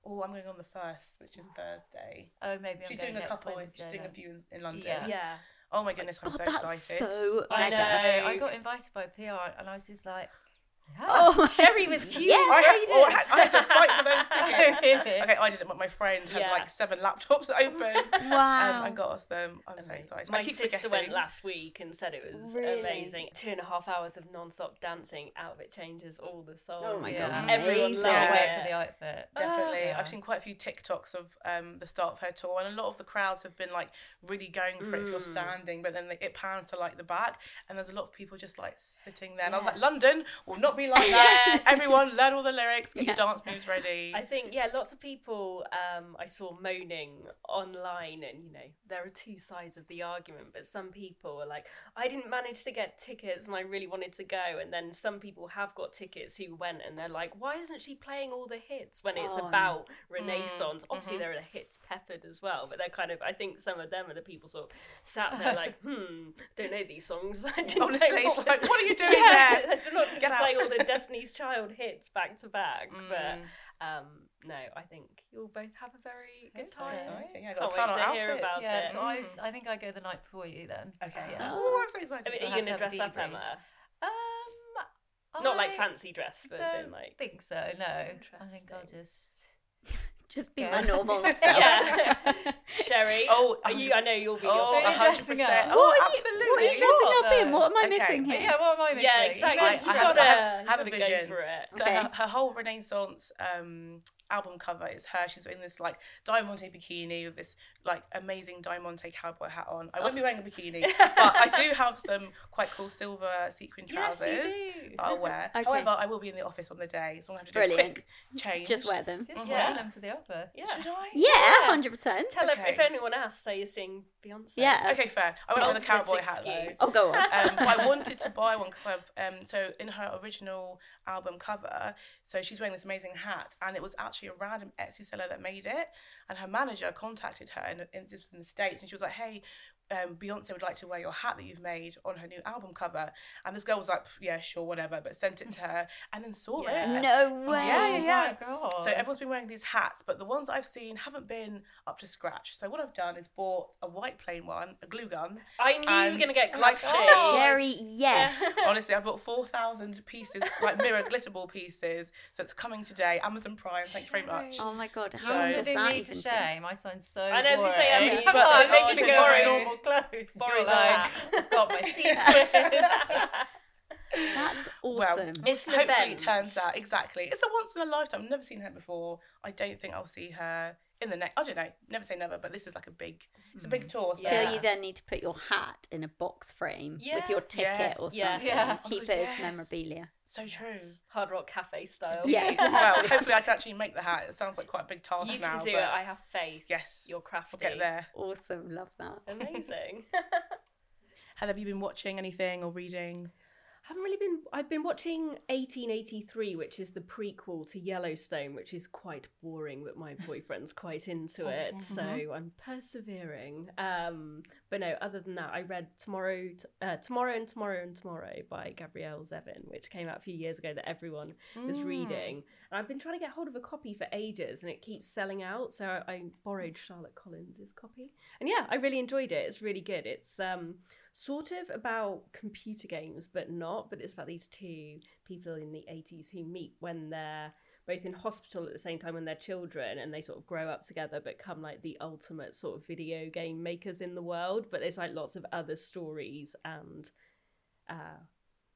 [SPEAKER 5] Oh, I'm going on the first, which is Thursday.
[SPEAKER 4] Oh, maybe I'm
[SPEAKER 5] She's
[SPEAKER 4] going
[SPEAKER 5] doing a couple.
[SPEAKER 4] Wednesday
[SPEAKER 5] she's doing a few in, in London.
[SPEAKER 4] Yeah.
[SPEAKER 2] Yeah.
[SPEAKER 5] Oh my goodness, I'm
[SPEAKER 3] God,
[SPEAKER 5] so
[SPEAKER 3] that's
[SPEAKER 5] excited.
[SPEAKER 3] so
[SPEAKER 2] I
[SPEAKER 3] mega.
[SPEAKER 2] know.
[SPEAKER 4] I got invited by PR, and I was just like, yeah.
[SPEAKER 3] Oh,
[SPEAKER 2] Sherri was cute.
[SPEAKER 3] Yeah.
[SPEAKER 5] I had, oh, I, had, I had to fight for those
[SPEAKER 2] Oh,
[SPEAKER 5] tickets. okay, I didn't, but my friend had
[SPEAKER 2] Yeah.
[SPEAKER 5] like seven laptops open
[SPEAKER 3] Wow.
[SPEAKER 5] um, and got us them. I'm so excited.
[SPEAKER 2] My sister
[SPEAKER 5] forgetting.
[SPEAKER 2] went last week and said it was
[SPEAKER 3] Really?
[SPEAKER 2] amazing. Two and a half hours of non-stop dancing. Out of it changes all the songs.
[SPEAKER 3] Oh my
[SPEAKER 4] Yeah.
[SPEAKER 3] god,
[SPEAKER 2] Everyone
[SPEAKER 3] amazing.
[SPEAKER 2] loved
[SPEAKER 4] Can't
[SPEAKER 2] it.
[SPEAKER 4] for the outfit.
[SPEAKER 5] Definitely.
[SPEAKER 4] Yeah.
[SPEAKER 5] I've seen quite a few TikToks of um, the start of her tour, and a lot of the crowds have been like really going for it if you're
[SPEAKER 2] Mm.
[SPEAKER 5] standing, but then it pans to like the back, and there's a lot of people just like sitting there. And I was like, London will not not be like that.
[SPEAKER 2] Yes.
[SPEAKER 5] Everyone, learn all the lyrics, get your dance moves ready.
[SPEAKER 2] I think yeah, lots of people um, I saw moaning online, and you know there are two sides of the argument. But some people are like, I didn't manage to get tickets, and I really wanted to go. And then some people have got tickets who went, and they're like, why isn't she playing all the hits when it's
[SPEAKER 3] Oh, no.
[SPEAKER 2] about Renaissance?
[SPEAKER 5] Mm,
[SPEAKER 2] Obviously there are the hits peppered as well, but they're kind of I think some of them are the people sort of sat there like, hmm, don't know these songs. I didn't
[SPEAKER 5] Honestly,
[SPEAKER 2] know
[SPEAKER 5] it's
[SPEAKER 2] what-
[SPEAKER 5] like, what are you doing
[SPEAKER 2] yeah,
[SPEAKER 5] there?
[SPEAKER 2] Not
[SPEAKER 5] Get
[SPEAKER 2] play
[SPEAKER 5] out.
[SPEAKER 2] All the Destiny's Child hits back to back, but.
[SPEAKER 5] Mm.
[SPEAKER 2] Um, no, I think you'll both have a very good
[SPEAKER 4] That's
[SPEAKER 2] time.
[SPEAKER 5] exciting. Yeah,
[SPEAKER 2] Can't
[SPEAKER 5] gotta
[SPEAKER 2] wait to hear
[SPEAKER 5] outfits.
[SPEAKER 2] about
[SPEAKER 4] Yeah,
[SPEAKER 2] it.
[SPEAKER 4] so I, I think I go the night before you then.
[SPEAKER 5] Okay.
[SPEAKER 4] Yeah.
[SPEAKER 5] Oh, I'm so excited.
[SPEAKER 2] I mean, are you going
[SPEAKER 4] to
[SPEAKER 2] to
[SPEAKER 4] have a
[SPEAKER 2] dress up,
[SPEAKER 4] debrief.
[SPEAKER 2] Emma?
[SPEAKER 4] Um,
[SPEAKER 2] Not like fancy dress, but as
[SPEAKER 4] don't
[SPEAKER 2] in like.
[SPEAKER 4] think so. No, I think I'll just.
[SPEAKER 3] Just be
[SPEAKER 4] Yeah.
[SPEAKER 3] my normal self.
[SPEAKER 2] Yeah. Sherri,
[SPEAKER 5] Oh,
[SPEAKER 2] are you? I know you'll be.
[SPEAKER 5] Oh,
[SPEAKER 2] your
[SPEAKER 4] Are you
[SPEAKER 5] hundred
[SPEAKER 4] dressing
[SPEAKER 5] percent.
[SPEAKER 4] up?
[SPEAKER 5] Oh,
[SPEAKER 3] What are you-
[SPEAKER 5] absolutely.
[SPEAKER 3] What are you dressing
[SPEAKER 4] What,
[SPEAKER 3] up in? What am I
[SPEAKER 5] Okay.
[SPEAKER 3] missing here?
[SPEAKER 4] Yeah, what am I missing?
[SPEAKER 2] Yeah, exactly.
[SPEAKER 5] I-
[SPEAKER 2] you
[SPEAKER 5] I have-
[SPEAKER 2] gotta
[SPEAKER 5] I have- have a
[SPEAKER 2] have go
[SPEAKER 5] vision.
[SPEAKER 2] for it.
[SPEAKER 5] So
[SPEAKER 3] Okay.
[SPEAKER 5] her, her whole Renaissance um, album cover is her. She's in this like Diamante bikini with this like amazing Diamante cowboy hat on. I won't be wearing a bikini, but I do have some quite cool silver sequin trousers
[SPEAKER 2] do.
[SPEAKER 5] that I'll wear.
[SPEAKER 3] Okay.
[SPEAKER 5] However, I will be in the office on the day, so I'm gonna have to do
[SPEAKER 3] Brilliant.
[SPEAKER 5] a quick change.
[SPEAKER 3] Just wear them.
[SPEAKER 4] Just
[SPEAKER 2] Yeah.
[SPEAKER 4] wear them to the office.
[SPEAKER 2] Yeah.
[SPEAKER 5] Should I?
[SPEAKER 3] Yeah, hundred percent.
[SPEAKER 2] Tell if,
[SPEAKER 5] Okay.
[SPEAKER 2] if anyone asks, say you're seeing Beyonce.
[SPEAKER 3] Yeah.
[SPEAKER 5] Okay, fair. I went with a cowboy hat though.
[SPEAKER 3] Oh, go on.
[SPEAKER 5] um, but I wanted to buy one because I've um, so in her original album cover, so she's wearing this amazing hat, and it was actually a random Etsy seller that made it, and her manager contacted her in, in, in the states, and she was like, "Hey, um, Beyonce would like to wear your hat that you've made on her new album cover," and this girl was like, "Yeah, sure, whatever," but sent it to her, and then saw
[SPEAKER 2] Yeah.
[SPEAKER 5] it.
[SPEAKER 3] No way.
[SPEAKER 5] Yeah, yeah, yeah.
[SPEAKER 4] my God.
[SPEAKER 5] So everyone's been wearing these hats, but the ones I've seen haven't been up to scratch. So what I've done is bought a white plain one, a glue gun.
[SPEAKER 2] I knew you were going to get
[SPEAKER 5] like,
[SPEAKER 2] crafty.
[SPEAKER 5] oh,
[SPEAKER 3] Sherri, yes.
[SPEAKER 5] Honestly, I bought 4,000 pieces, like mirror glitterball pieces. So it's coming today. Amazon Prime, thank you very much.
[SPEAKER 3] Oh my god, how
[SPEAKER 4] You're
[SPEAKER 3] does
[SPEAKER 4] putting
[SPEAKER 3] that even
[SPEAKER 4] to
[SPEAKER 3] do?
[SPEAKER 4] shame. I sound so
[SPEAKER 2] I know, as you say,
[SPEAKER 4] boring.
[SPEAKER 2] Emily,
[SPEAKER 5] but-
[SPEAKER 4] but
[SPEAKER 5] oh,
[SPEAKER 4] I'm making
[SPEAKER 5] you
[SPEAKER 4] go normal clothes.
[SPEAKER 2] borrow
[SPEAKER 4] You're like, I've got my sequins.
[SPEAKER 3] That's
[SPEAKER 5] Well,
[SPEAKER 3] awesome.
[SPEAKER 2] It's
[SPEAKER 5] Hopefully
[SPEAKER 2] event.
[SPEAKER 5] it turns out exactly. It's a once in a lifetime. I've never seen her before. I don't think I'll see her in the next. I don't know. Never say never, but this is like a big. It's a big hmm. tour. So
[SPEAKER 2] Yeah.
[SPEAKER 3] Feel you then need to put your hat in a box frame with your ticket
[SPEAKER 5] Yes.
[SPEAKER 3] or
[SPEAKER 2] Yeah.
[SPEAKER 3] something.
[SPEAKER 4] Yeah.
[SPEAKER 3] Keep it
[SPEAKER 5] yes.
[SPEAKER 3] as memorabilia.
[SPEAKER 5] so true.
[SPEAKER 2] Hard Rock Cafe style.
[SPEAKER 3] Yeah.
[SPEAKER 5] well, hopefully I can actually make the hat. It sounds like quite a big task
[SPEAKER 2] You
[SPEAKER 5] now.
[SPEAKER 2] can do
[SPEAKER 5] but
[SPEAKER 2] it. I have faith.
[SPEAKER 5] yes,
[SPEAKER 2] You're crafty.
[SPEAKER 5] we'll get there.
[SPEAKER 3] Awesome, love that.
[SPEAKER 2] Amazing.
[SPEAKER 5] Heather, have you been watching anything or reading?
[SPEAKER 2] Haven't really been i've been watching 1883 which is the prequel to yellowstone which is quite boring but my boyfriend's quite into it so i'm persevering. Um but no other than that i read tomorrow uh, tomorrow and tomorrow and tomorrow by gabrielle zevin which came out a few years ago that everyone was reading i've been trying to get hold of a copy for ages and it keeps selling out so i borrowed charlotte collins's copy and yeah i really enjoyed it it's really good it's um sort of about computer games, but not. But it's about these two people in the 80s who meet when they're both in hospital at the same time when they're children and they sort of grow up together, become like the ultimate sort of video game makers in the world. But there's like lots of other stories and uh,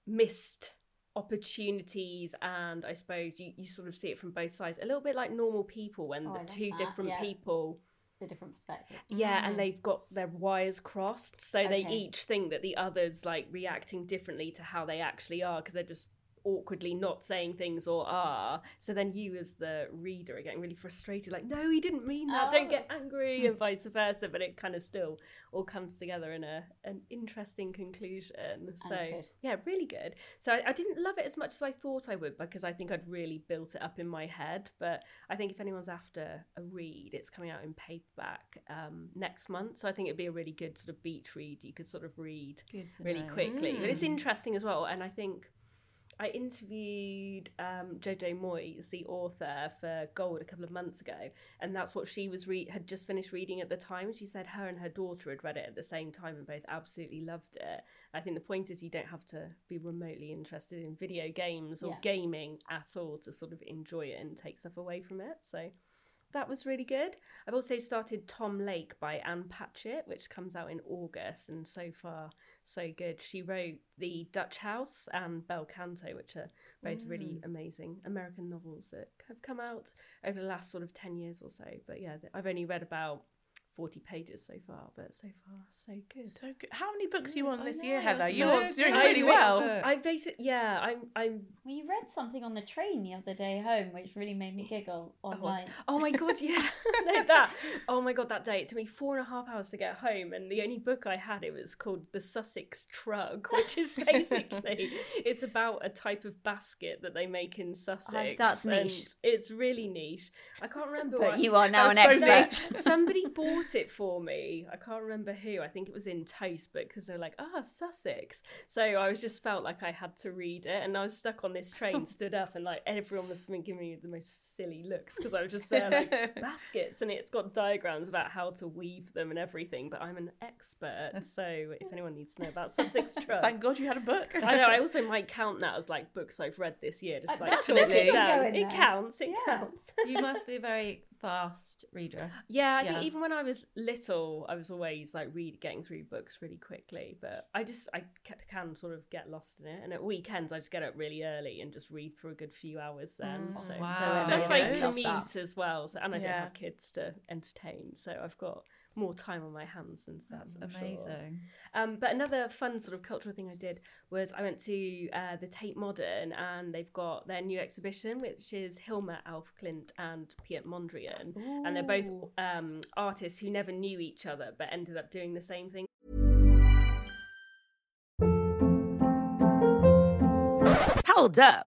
[SPEAKER 2] missed opportunities and i suppose you, you sort of see it from both sides a little bit like normal people when
[SPEAKER 3] Oh,
[SPEAKER 2] the two
[SPEAKER 3] that,
[SPEAKER 2] different
[SPEAKER 3] yeah.
[SPEAKER 2] people
[SPEAKER 3] The different perspectives.
[SPEAKER 2] yeah, and mm. they've got their wires crossed, so they each think that the other's like reacting differently to how they actually are because they're just awkwardly not saying things or are. So then you, as the reader, are getting really frustrated, like, no, he didn't mean that. Don't get angry, and vice versa. But it kind of still all comes together in a an interesting conclusion. So yeah, really good. So I, I didn't love it as much as I thought I would because I think I'd really built it up in my head. But I think if anyone's after a read, it's coming out in paperback um, next month. So I think it'd be a really good sort of beach read. You could sort of read really
[SPEAKER 4] know.
[SPEAKER 2] quickly. But it's
[SPEAKER 5] Mm.
[SPEAKER 2] interesting as well. And I think I interviewed um, Jojo Moyes, the author, for Gold a couple of months ago, and that's what she was re- had just finished reading at the time. She said her and her daughter had read it at the same time and both absolutely loved it. I think the point is you don't have to be remotely interested in video games or
[SPEAKER 3] Yeah.
[SPEAKER 2] gaming at all to sort of enjoy it and take stuff away from it. So that was really good. I've also started Tom Lake by Ann Patchett, which comes out in August, and so far so good. She wrote The Dutch House and Bel Canto, which are both really mm. amazing American novels that have come out over the last sort of 10 years or so. But yeah, I've only read about 40 pages so far, but so far, so good.
[SPEAKER 5] So good. How many books are you on
[SPEAKER 4] I
[SPEAKER 5] this year,
[SPEAKER 4] know,
[SPEAKER 5] Heather?
[SPEAKER 4] so
[SPEAKER 5] You're doing
[SPEAKER 4] good.
[SPEAKER 5] really well.
[SPEAKER 2] I basically, yeah, I'm, I'm
[SPEAKER 3] Well, read something on the train the other day home, which really made me giggle oh, oh, online.
[SPEAKER 2] Oh my god, yeah, no, that. Oh my god, that day it took me four and a half hours to get home, and the only book I had it was called The Sussex Trug, which is basically it's about a type of basket that they make in oh, Sussex.
[SPEAKER 3] that's
[SPEAKER 2] and
[SPEAKER 3] niche.
[SPEAKER 2] It's really niche. I can't remember.
[SPEAKER 3] But
[SPEAKER 2] what
[SPEAKER 3] you are now an
[SPEAKER 5] That's so
[SPEAKER 3] expert.
[SPEAKER 5] niche.
[SPEAKER 2] Somebody bought it for me. I can't remember who. I think it was in Toast, but because they're like, ah, Sussex. So I was just felt like I had to read it, and I was stuck on this train, stood up, and like everyone was giving me the most silly looks because I was just there like baskets, and it's got diagrams about how to weave them and everything. But I'm an expert, so if anyone needs to know about Sussex trugs,
[SPEAKER 5] Thank God you had a book.
[SPEAKER 2] I know. I also might count that as like books I've read this year. Just
[SPEAKER 3] Uh,
[SPEAKER 2] like
[SPEAKER 5] definitely.
[SPEAKER 2] it
[SPEAKER 5] Go
[SPEAKER 2] down.
[SPEAKER 3] in
[SPEAKER 2] It counts. It
[SPEAKER 3] Yeah.
[SPEAKER 2] counts.
[SPEAKER 4] you must be very fast reader.
[SPEAKER 2] Yeah, I
[SPEAKER 4] Yeah.
[SPEAKER 2] think even when I was little, I was always like read getting through books really quickly. But I just I can sort of get lost in it, and at weekends I just get up really early and just read for a good few hours. Then,
[SPEAKER 3] Mm.
[SPEAKER 2] so
[SPEAKER 4] Wow.
[SPEAKER 2] so it's
[SPEAKER 5] So
[SPEAKER 2] like commute
[SPEAKER 3] that.
[SPEAKER 2] as well. So and I don't have kids to entertain, so I've got more time on my hands than some.
[SPEAKER 4] That's
[SPEAKER 2] I'm sure.
[SPEAKER 4] amazing.
[SPEAKER 2] Um, but another fun sort of cultural thing I did was I went to uh, the Tate Modern and they've got their new exhibition, which is Hilma af Klint and Piet Mondrian. And they're both um, artists who never knew each other but ended up doing the same thing.
[SPEAKER 6] Hold up.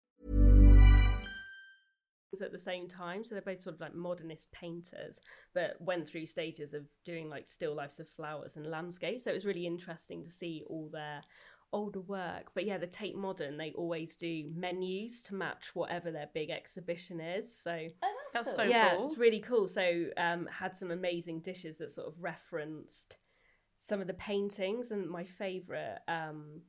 [SPEAKER 2] At the same time. So they're both sort of like modernist painters, but went through stages of doing like still lifes of flowers and landscapes. So it was really interesting to see all their older work. But yeah, the Tate Modern, they always do menus to match whatever their big exhibition is. So
[SPEAKER 5] That's so
[SPEAKER 2] yeah,
[SPEAKER 5] cool.
[SPEAKER 2] it's really cool. So um, had some amazing dishes that sort of referenced some of the paintings, and my favourite um,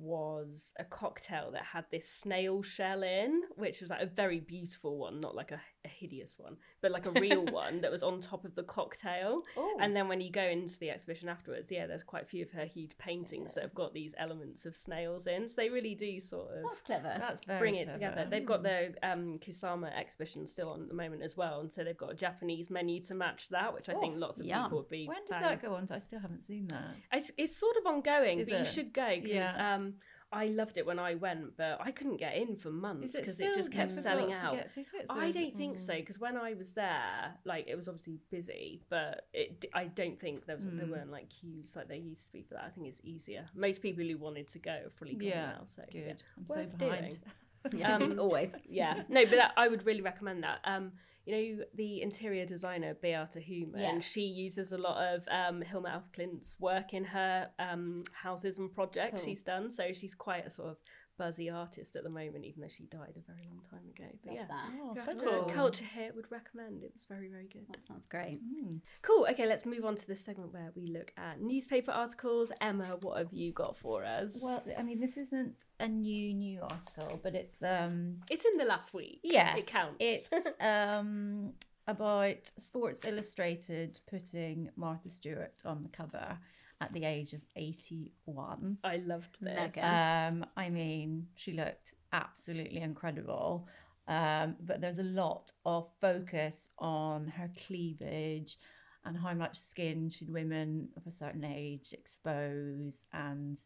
[SPEAKER 2] was a cocktail that had this snail shell in, which was like a very beautiful one, not like a, a hideous one, but like a real one that was on top of the cocktail. And then when you go into the exhibition afterwards, yeah, there's quite a few of her huge paintings that have got these elements of snails in. So they really do sort of
[SPEAKER 3] That's clever.
[SPEAKER 4] That's very
[SPEAKER 2] bring it
[SPEAKER 4] clever.
[SPEAKER 2] together. They've got the um, Kusama exhibition still on at the moment as well, and so they've got a Japanese menu to match that, which I think lots of
[SPEAKER 3] yum.
[SPEAKER 2] people would be.
[SPEAKER 4] When does
[SPEAKER 2] bang.
[SPEAKER 4] that go on? I still haven't seen that.
[SPEAKER 2] It's, it's sort of ongoing,
[SPEAKER 4] Is
[SPEAKER 2] but you should go because
[SPEAKER 4] Yeah.
[SPEAKER 2] um, I loved it when I went, but I couldn't get in for months
[SPEAKER 4] Is it
[SPEAKER 2] because it just kept selling out.
[SPEAKER 4] get tickets, or
[SPEAKER 2] I don't think so because when I was there, like it was obviously busy, but it I don't think there was there
[SPEAKER 4] Mm.
[SPEAKER 2] weren't like queues like there used to be for that. I think it's easier. Most people who wanted to go are fully gone
[SPEAKER 4] Yeah,
[SPEAKER 2] now. So
[SPEAKER 4] good.
[SPEAKER 2] yeah,
[SPEAKER 4] I'm so
[SPEAKER 2] worth
[SPEAKER 4] behind.
[SPEAKER 2] doing. Um,
[SPEAKER 3] always.
[SPEAKER 2] yeah no but that, i would really recommend that um you know the interior designer Beata Heuman
[SPEAKER 3] Yeah.
[SPEAKER 2] she uses a lot of um hilma af klint's work in her um houses and projects
[SPEAKER 3] Cool.
[SPEAKER 2] she's done so she's quite a sort of buzzy artist at the moment even though she died a very long time ago. But yeah.
[SPEAKER 3] That.
[SPEAKER 4] Oh, so
[SPEAKER 5] so
[SPEAKER 4] cool.
[SPEAKER 5] cool.
[SPEAKER 2] culture here would recommend. It was very very good.
[SPEAKER 3] That sounds great.
[SPEAKER 4] Mm.
[SPEAKER 2] cool. Okay let's move on to the segment where we look at newspaper articles. Emma what have you got for us?
[SPEAKER 4] Well, I mean, this isn't a new new article, but it's um
[SPEAKER 2] it's in the last week.
[SPEAKER 4] Yes,
[SPEAKER 2] it counts.
[SPEAKER 4] It's um about Sports Illustrated putting Martha Stewart on the cover at the age of eighty-one.
[SPEAKER 2] i loved this
[SPEAKER 3] Mega.
[SPEAKER 4] Um, I mean, she looked absolutely incredible. Um, but there's a lot of focus on her cleavage and how much skin should women of a certain age expose and